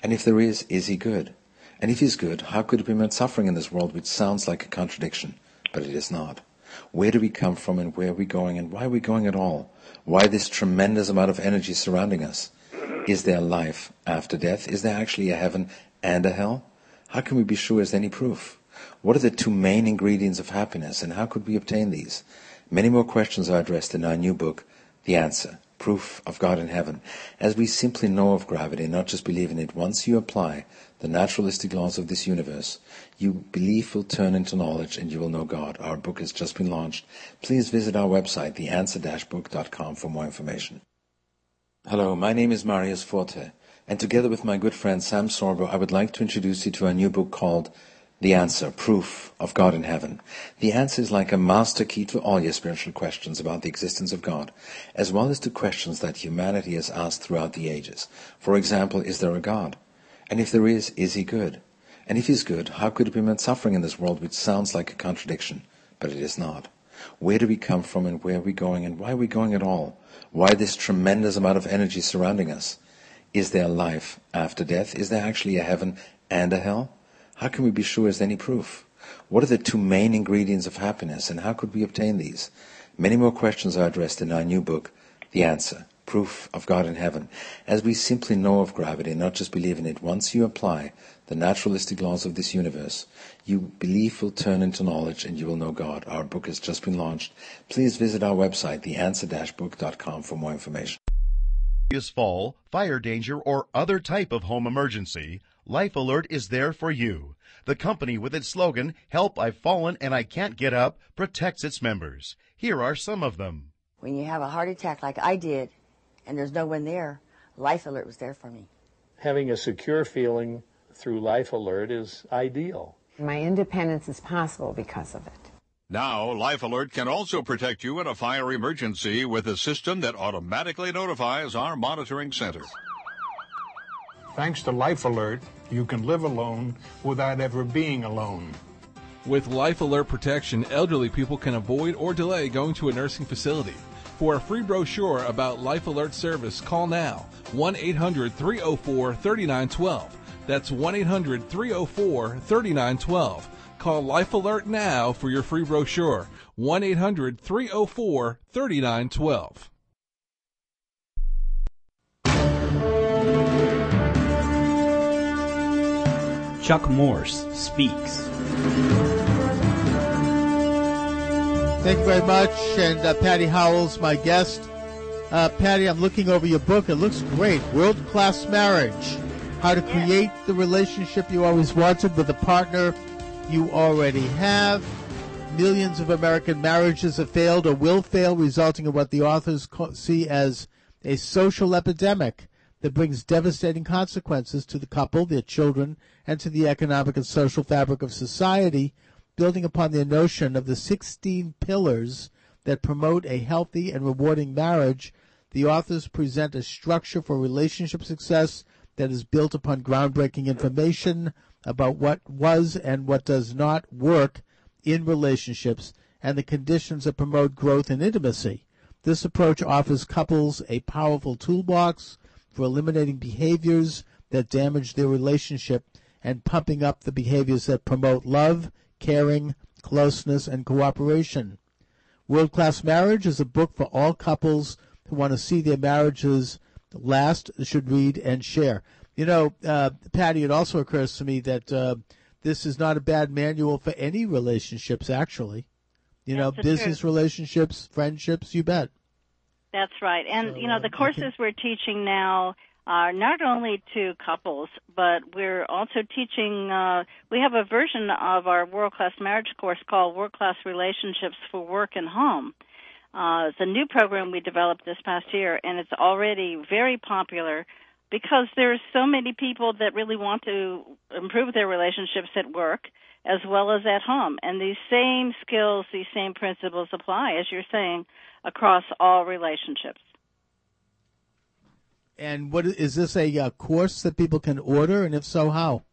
And if there is, is he good? And if he's good, how could it be meant suffering in this world which sounds like a contradiction, but it is not? Where do we come from and where are we going and why are we going at all? Why this tremendous amount of energy surrounding us? Is there life after death? Is there actually a heaven and a hell? How can we be sure as any proof? What are the two main ingredients of happiness and how could we obtain these? Many more questions are addressed in our new book, The Answer, Proof of God in Heaven, as we simply know of gravity not just believe in it. Once you apply the naturalistic laws of this universe, you belief will turn into knowledge and you will know God. Our book has just been launched. Please visit our website, theanswer-book.com for more information. Hello, my name is Marius Forte and together with my good friend Sam Sorbo, I would like to introduce you to a new book called The Answer, Proof of God in Heaven. The answer is like a master key to all your spiritual questions about the existence of God, as well as to questions that humanity has asked throughout the ages. For example, is there a God? And if there is, is he good? And if he's good, how could be meant suffering in this world which sounds like a contradiction, but it is not? Where do we come from and where are we going and why are we going at all? Why this tremendous amount of energy surrounding us? Is there life after death? Is there actually a heaven and a hell? How can we be sure as any proof? What are the two main ingredients of happiness and how could we obtain these? Many more questions are addressed in our new book, The Answer, Proof of God in Heaven, as we simply know of gravity not just believe in it. Once you apply the naturalistic laws of this universe, your belief will turn into knowledge and you will know God. Our book has just been launched. Please visit our website, theanswer-book.com for more information fall, fire danger, or other type of home emergency, Life Alert is there for you. The company with its slogan, Help I've Fallen and I Can't Get Up, protects its members. Here are some of them. When you have a heart attack like I did and there's no one there, Life Alert was there for me. Having a secure feeling through Life Alert is ideal. My independence is possible because of it. Now, Life Alert can also protect you in a fire emergency with a system that automatically notifies our monitoring center. Thanks to Life Alert, you can live alone without ever being alone. With Life Alert protection, elderly people can avoid or delay going to a nursing facility. For a free brochure about Life Alert service, call now 1 800 304 3912. That's 1 800 304 3912 Call Life Alert now for your free brochure. 1 800 304 3912. Chuck Morse speaks. Thank you very much. And uh, Patty Howell's my guest. Uh, Patty, I'm looking over your book. It looks great. World Class Marriage How to Create the Relationship You Always Wanted with a Partner you already have. Millions of American marriages have failed or will fail, resulting in what the authors see as a social epidemic that brings devastating consequences to the couple, their children, and to the economic and social fabric of society, building upon their notion of the 16 pillars that promote a healthy and rewarding marriage. The authors present a structure for relationship success that is built upon groundbreaking information, about what was and what does not work in relationships and the conditions that promote growth and intimacy. This approach offers couples a powerful toolbox for eliminating behaviors that damage their relationship and pumping up the behaviors that promote love, caring, closeness, and cooperation. World Class Marriage is a book for all couples who want to see their marriages last, should read and share. You know, uh, Patty, it also occurs to me that uh, this is not a bad manual for any relationships, actually. You That's know, business truth. relationships, friendships, you bet. That's right. And, you know, the courses we're teaching now are not only to couples, but we're also teaching, uh, we have a version of our World Class Marriage course called World Class Relationships for Work and Home. Uh, it's a new program we developed this past year, and it's already very popular because there's so many people that really want to improve their relationships at work as well as at home. And these same skills, these same principles apply, as you're saying, across all relationships. And what is this a uh, course that people can order, and if so, how?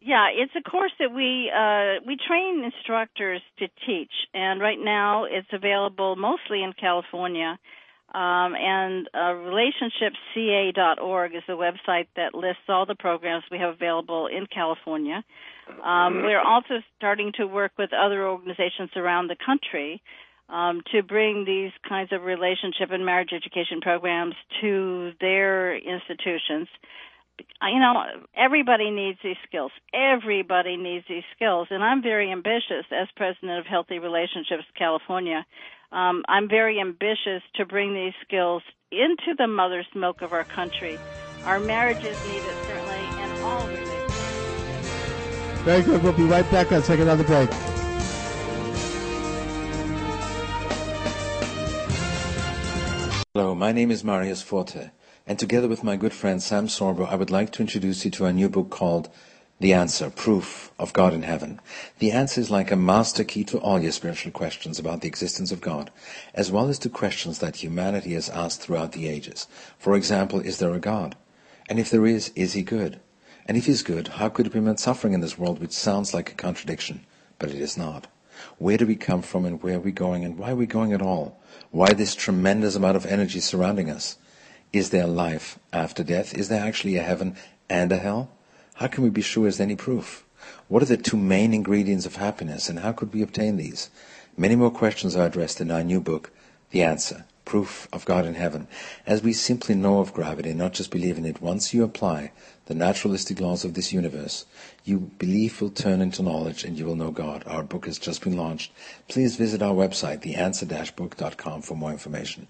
Yeah, it's a course that we uh, we train instructors to teach, and right now it's available mostly in California. Um, and uh, relationshipca.org is the website that lists all the programs we have available in California. Um, we're also starting to work with other organizations around the country um, to bring these kinds of relationship and marriage education programs to their institutions. You know, everybody needs these skills. Everybody needs these skills. And I'm very ambitious as president of Healthy Relationships California. Um, I'm very ambitious to bring these skills into the mother's milk of our country. Our marriages need it, certainly, and all relationships. Very good. We'll be right back. Let's take another break. Hello, my name is Marius Forte, and together with my good friend Sam Sorbo, I would like to introduce you to a new book called The Answer, Proof of God in Heaven. The answer is like a master key to all your spiritual questions about the existence of God, as well as to questions that humanity has asked throughout the ages. For example, is there a God? And if there is, is he good? And if he's good, how could he prevent suffering in this world, which sounds like a contradiction, but it is not? Where do we come from and where are we going and why are we going at all? Why this tremendous amount of energy surrounding us? Is there life after death? Is there actually a heaven and a hell? How can we be sure there's any proof? What are the two main ingredients of happiness and how could we obtain these? Many more questions are addressed in our new book, The Answer Proof of God in Heaven. As we simply know of gravity, not just believe in it, once you apply the naturalistic laws of this universe, you belief will turn into knowledge and you will know God. Our book has just been launched. Please visit our website, theanswer-book.com for more information.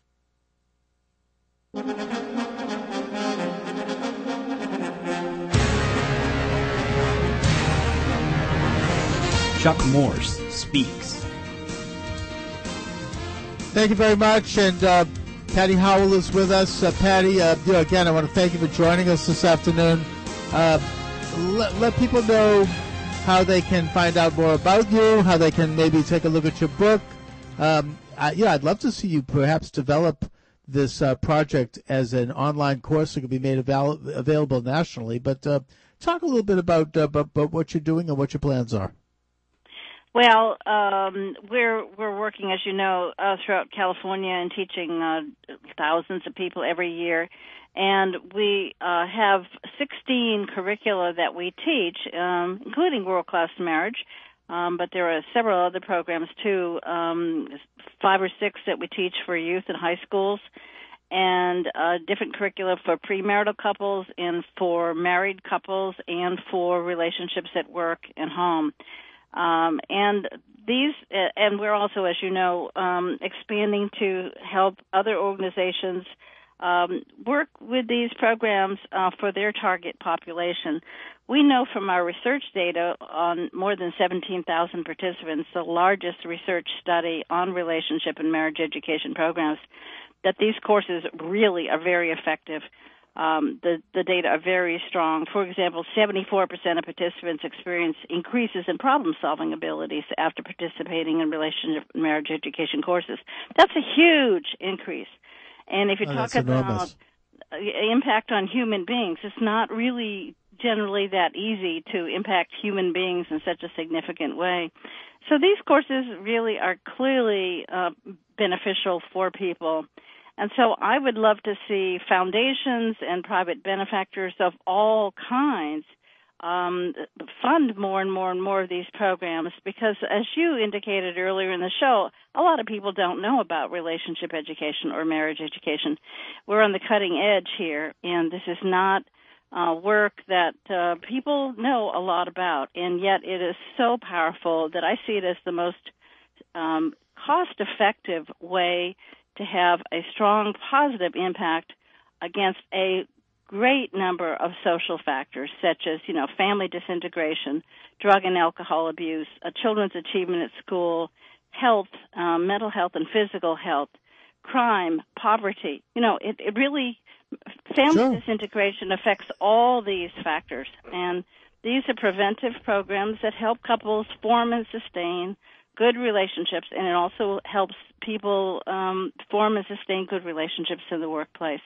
Chuck Morse speaks. Thank you very much. And uh, Patty Howell is with us. Uh, Patty, uh, you know, again, I want to thank you for joining us this afternoon. Uh, let, let people know how they can find out more about you, how they can maybe take a look at your book. Um, I, yeah, I'd love to see you perhaps develop this uh, project as an online course that could be made avail- available nationally. But uh, talk a little bit about, uh, about, about what you're doing and what your plans are. Well, um, we're we're working, as you know, uh, throughout California and teaching uh, thousands of people every year, and we uh, have 16 curricula that we teach, um, including world class marriage. Um, but there are several other programs too, um, five or six that we teach for youth in high schools, and uh, different curricula for premarital couples and for married couples and for relationships at work and home. Um, and these, uh, and we're also, as you know, um, expanding to help other organizations um, work with these programs uh, for their target population. We know from our research data on more than 17,000 participants, the largest research study on relationship and marriage education programs, that these courses really are very effective um, the, the data are very strong. For example, 74% of participants experience increases in problem solving abilities after participating in relationship and marriage education courses. That's a huge increase. And if you Oh, talk about enormous. uh, impact on human beings, it's not really generally that easy to impact human beings in such a significant way. So these courses really are clearly uh, beneficial for people. And so I would love to see foundations and private benefactors of all kinds um, fund more and more and more of these programs because, as you indicated earlier in the show, a lot of people don't know about relationship education or marriage education. We're on the cutting edge here, and this is not uh, work that uh, people know a lot about, and yet it is so powerful that I see it as the most um, cost effective way to have a strong positive impact against a great number of social factors such as you know family disintegration drug and alcohol abuse children's achievement at school health um, mental health and physical health crime poverty. You know it, it really family disintegration affects all these factors. And these are preventive programs that help couples form and sustain good relationships, and it also helps people um, form and sustain good relationships in the workplace.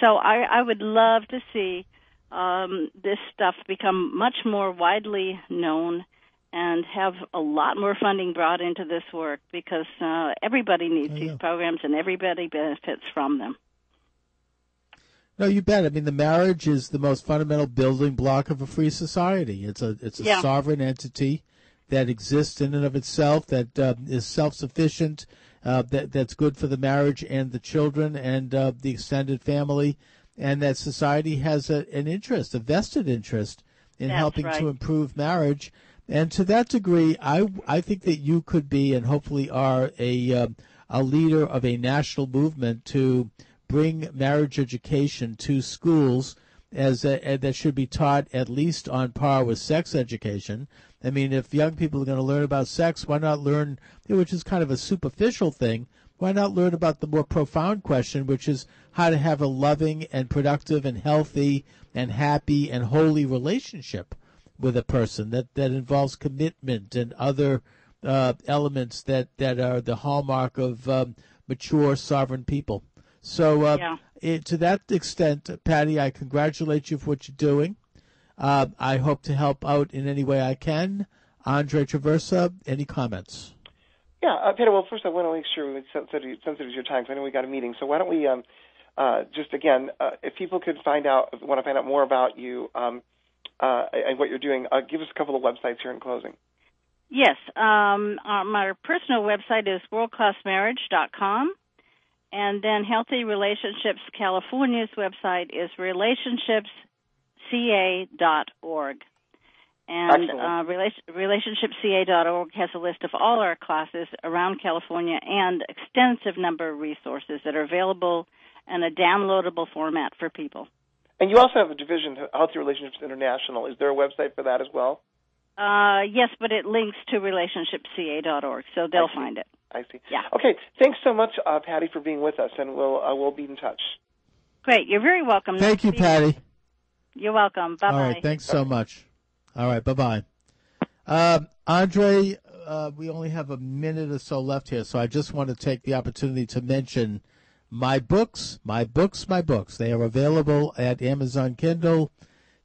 So I, I would love to see um, this stuff become much more widely known and have a lot more funding brought into this work because uh, everybody needs Oh, these programs and everybody benefits from them. No, you bet. I mean, the marriage is the most fundamental building block of a free society. It's a it's a Yeah. sovereign entity that exists in and of itself, that uh, is self sufficient, uh, that that's good for the marriage and the children and uh, the extended family, and that society has a, an interest, a vested interest, in That's helping right. to improve marriage. And to that degree, I I think that you could be and hopefully are a um, a leader of a national movement to bring marriage education to schools as a, a- that should be taught at least on par with sex education. I mean, if young people are going to learn about sex, why not learn, which is kind of a superficial thing, why not learn about the more profound question, which is how to have a loving and productive and healthy and happy and holy relationship with a person that, that involves commitment and other uh, elements that, that are the hallmark of um, mature sovereign people. So, uh, Yeah. it, to that extent, Patty, I congratulate you for what you're doing. Uh, I hope to help out in any way I can. Andre Traversa, any comments? Yeah, uh, Peter. Well, first I want to make sure we're sensitive, sensitive to your time. 'cause I know we got a meeting. So why don't we um, uh, just again, uh, if people could find out, want to find out more about you um, uh, and what you're doing, uh, give us a couple of websites here in closing. Yes, um, uh, my personal website is worldclassmarriage.com, and then Healthy Relationships California's website is relationshipsca.org. And Excellent. uh, relation, relationshipca.org has a list of all our classes around California and extensive number of resources that are available in a downloadable format for people. And you also have a division, Healthy Relationships International. Is there a website for that as well? Uh, yes, but it links to relationshipca.org, so they'll find it. I see. Yeah. Okay. Thanks so much, uh, Patty, for being with us, and we'll uh, we'll be in touch. Great. You're very welcome. Thank you, Nice to see Patty. You're welcome. Bye bye. All right, thanks so much. All right, bye bye. Um, Andre, uh, we only have a minute or so left here, so I just want to take the opportunity to mention my books, my books, my books. They are available at Amazon Kindle.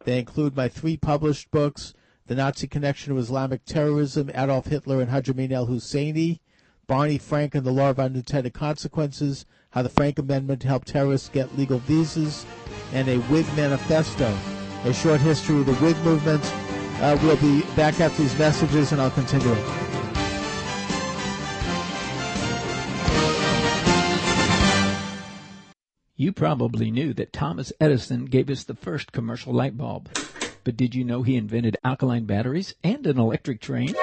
They include my three published books The Nazi Connection to Islamic Terrorism, Adolf Hitler and Haj Amin al Husseini, Barney Frank and the Law of Unintended Consequences, How the Frank Amendment Helped Terrorists Get Legal Visas, and a Whig Manifesto, a short history of the Whig movement. Uh, we'll be back after these messages, and I'll continue. You probably knew that Thomas Edison gave us the first commercial light bulb. But did you know he invented alkaline batteries and an electric train?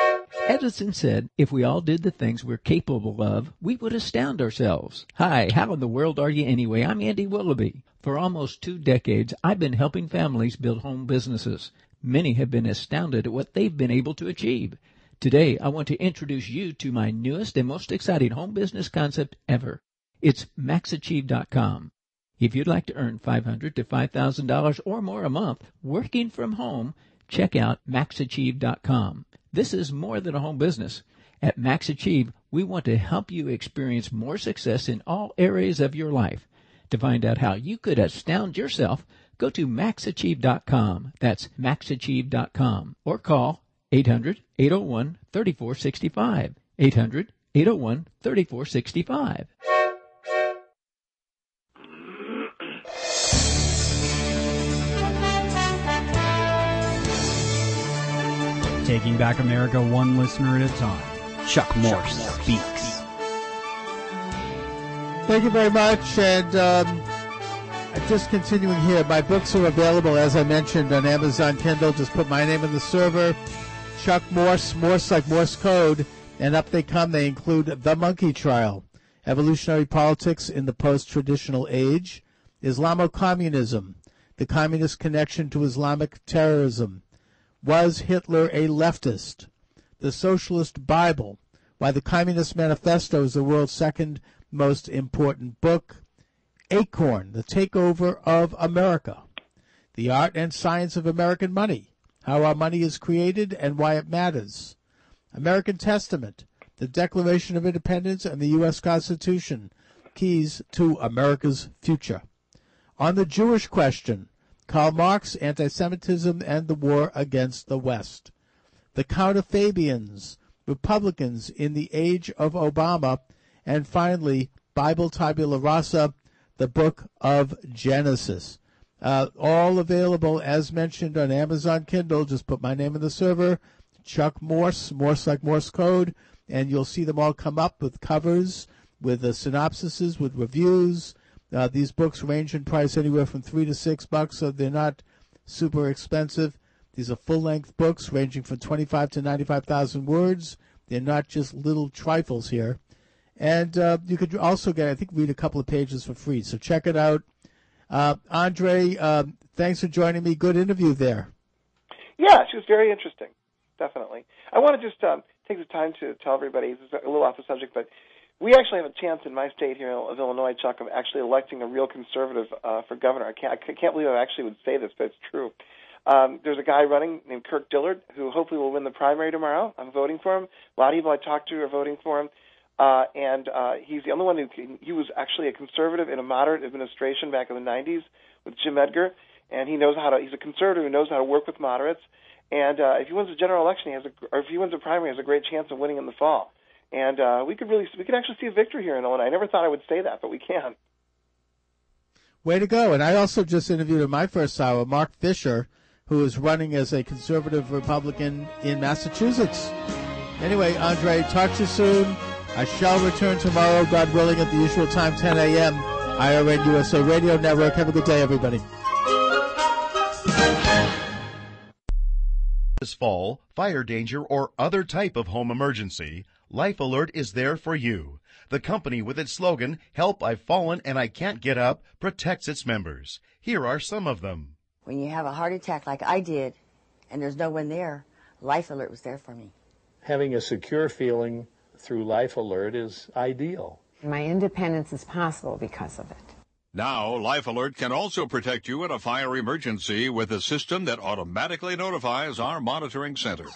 Edison said, if we all did the things we're capable of, we would astound ourselves. Hi, how in the world are you anyway? I'm Andy Willoughby. For almost two decades, I've been helping families build home businesses. Many have been astounded at what they've been able to achieve. Today, I want to introduce you to my newest and most exciting home business concept ever. It's maxachieve.com. If you'd like to earn $500 to $5,000 or more a month working from home, check out maxachieve.com. This is more than a home business. At Max Achieve, we want to help you experience more success in all areas of your life. To find out how you could astound yourself, go to maxachieve.com. That's maxachieve.com or call 800 801 3465. 800 801 3465. Taking back America one listener at a time. Chuck Morse speaks. Thank you very much. And um, just continuing here, my books are available, as I mentioned, on Amazon Kindle. Just put my name in the server. Chuck Morse, Morse like Morse code, and up they come. They include The Monkey Trial, Evolutionary Politics in the Post-Traditional Age, Islamo-Communism, The Communist Connection to Islamic Terrorism, Was Hitler a Leftist? The Socialist Bible, Why the Communist Manifesto is the world's second most important book, Acorn, The Takeover of America, The Art and Science of American Money, How Our Money is Created and Why It Matters, American Testament, The Declaration of Independence and the U.S. Constitution, Keys to America's Future. On the Jewish question, Karl Marx, Anti-Semitism and the War Against the West. The Count of Fabians, Republicans in the Age of Obama, and finally, Bible Tabula Rasa, the Book of Genesis. Uh, all available, as mentioned, on Amazon Kindle. Just put my name in the server, Chuck Morse, Morse like Morse code, and you'll see them all come up with covers, with the synopsises, with reviews. Uh, these books range in price anywhere from three to six bucks, so they're not super expensive. These are full-length books ranging from 25 to 95,000 words. They're not just little trifles here. And uh, you could also get, I think, read a couple of pages for free. So check it out. Uh, Andre, um, thanks for joining me. Good interview there. Yeah, she was very interesting. Definitely. I want to just um, take the time to tell everybody, this is a little off the subject, but we actually have a chance in my state here of Illinois, Chuck, of actually electing a real conservative uh, for governor. I can't, I can't believe I actually would say this, but it's true. Um, there's a guy running named Kirk Dillard who hopefully will win the primary tomorrow. I'm voting for him. A lot of people I talked to are voting for him. Uh, and uh, he's the only one who can, he was actually a conservative in a moderate administration back in the 90s with Jim Edgar, and he knows how to. He's a conservative who knows how to work with moderates. And uh, if he wins the general election, he has a, or if he wins the primary, he has a great chance of winning in the fall. And uh, we could really, we could actually see a victory here in Illinois. I never thought I would say that, but we can. Way to go! And I also just interviewed in my first hour Mark Fisher, who is running as a conservative Republican in Massachusetts. Anyway, Andre, talk to you soon. I shall return tomorrow, God willing, at the usual time, 10 a.m. IRN USA Radio Network. Have a good day, everybody. This fall, fire danger, or other type of home emergency, Life Alert is there for you. The company with its slogan, Help I've Fallen and I Can't Get Up, protects its members. Here are some of them. When you have a heart attack like I did, and there's no one there, Life Alert was there for me. Having a secure feeling through Life Alert is ideal. My independence is possible because of it. Now, Life Alert can also protect you in a fire emergency with a system that automatically notifies our monitoring center.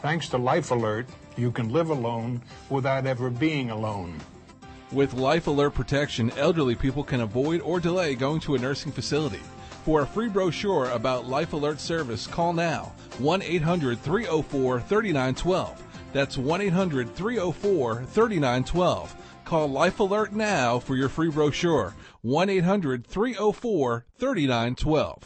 Thanks to Life Alert, you can live alone without ever being alone. With Life Alert protection, elderly people can avoid or delay going to a nursing facility. For a free brochure about Life Alert service, call now 1 800 304 3912. That's 1 800 304 3912. Call Life Alert now for your free brochure 1 800 304 3912.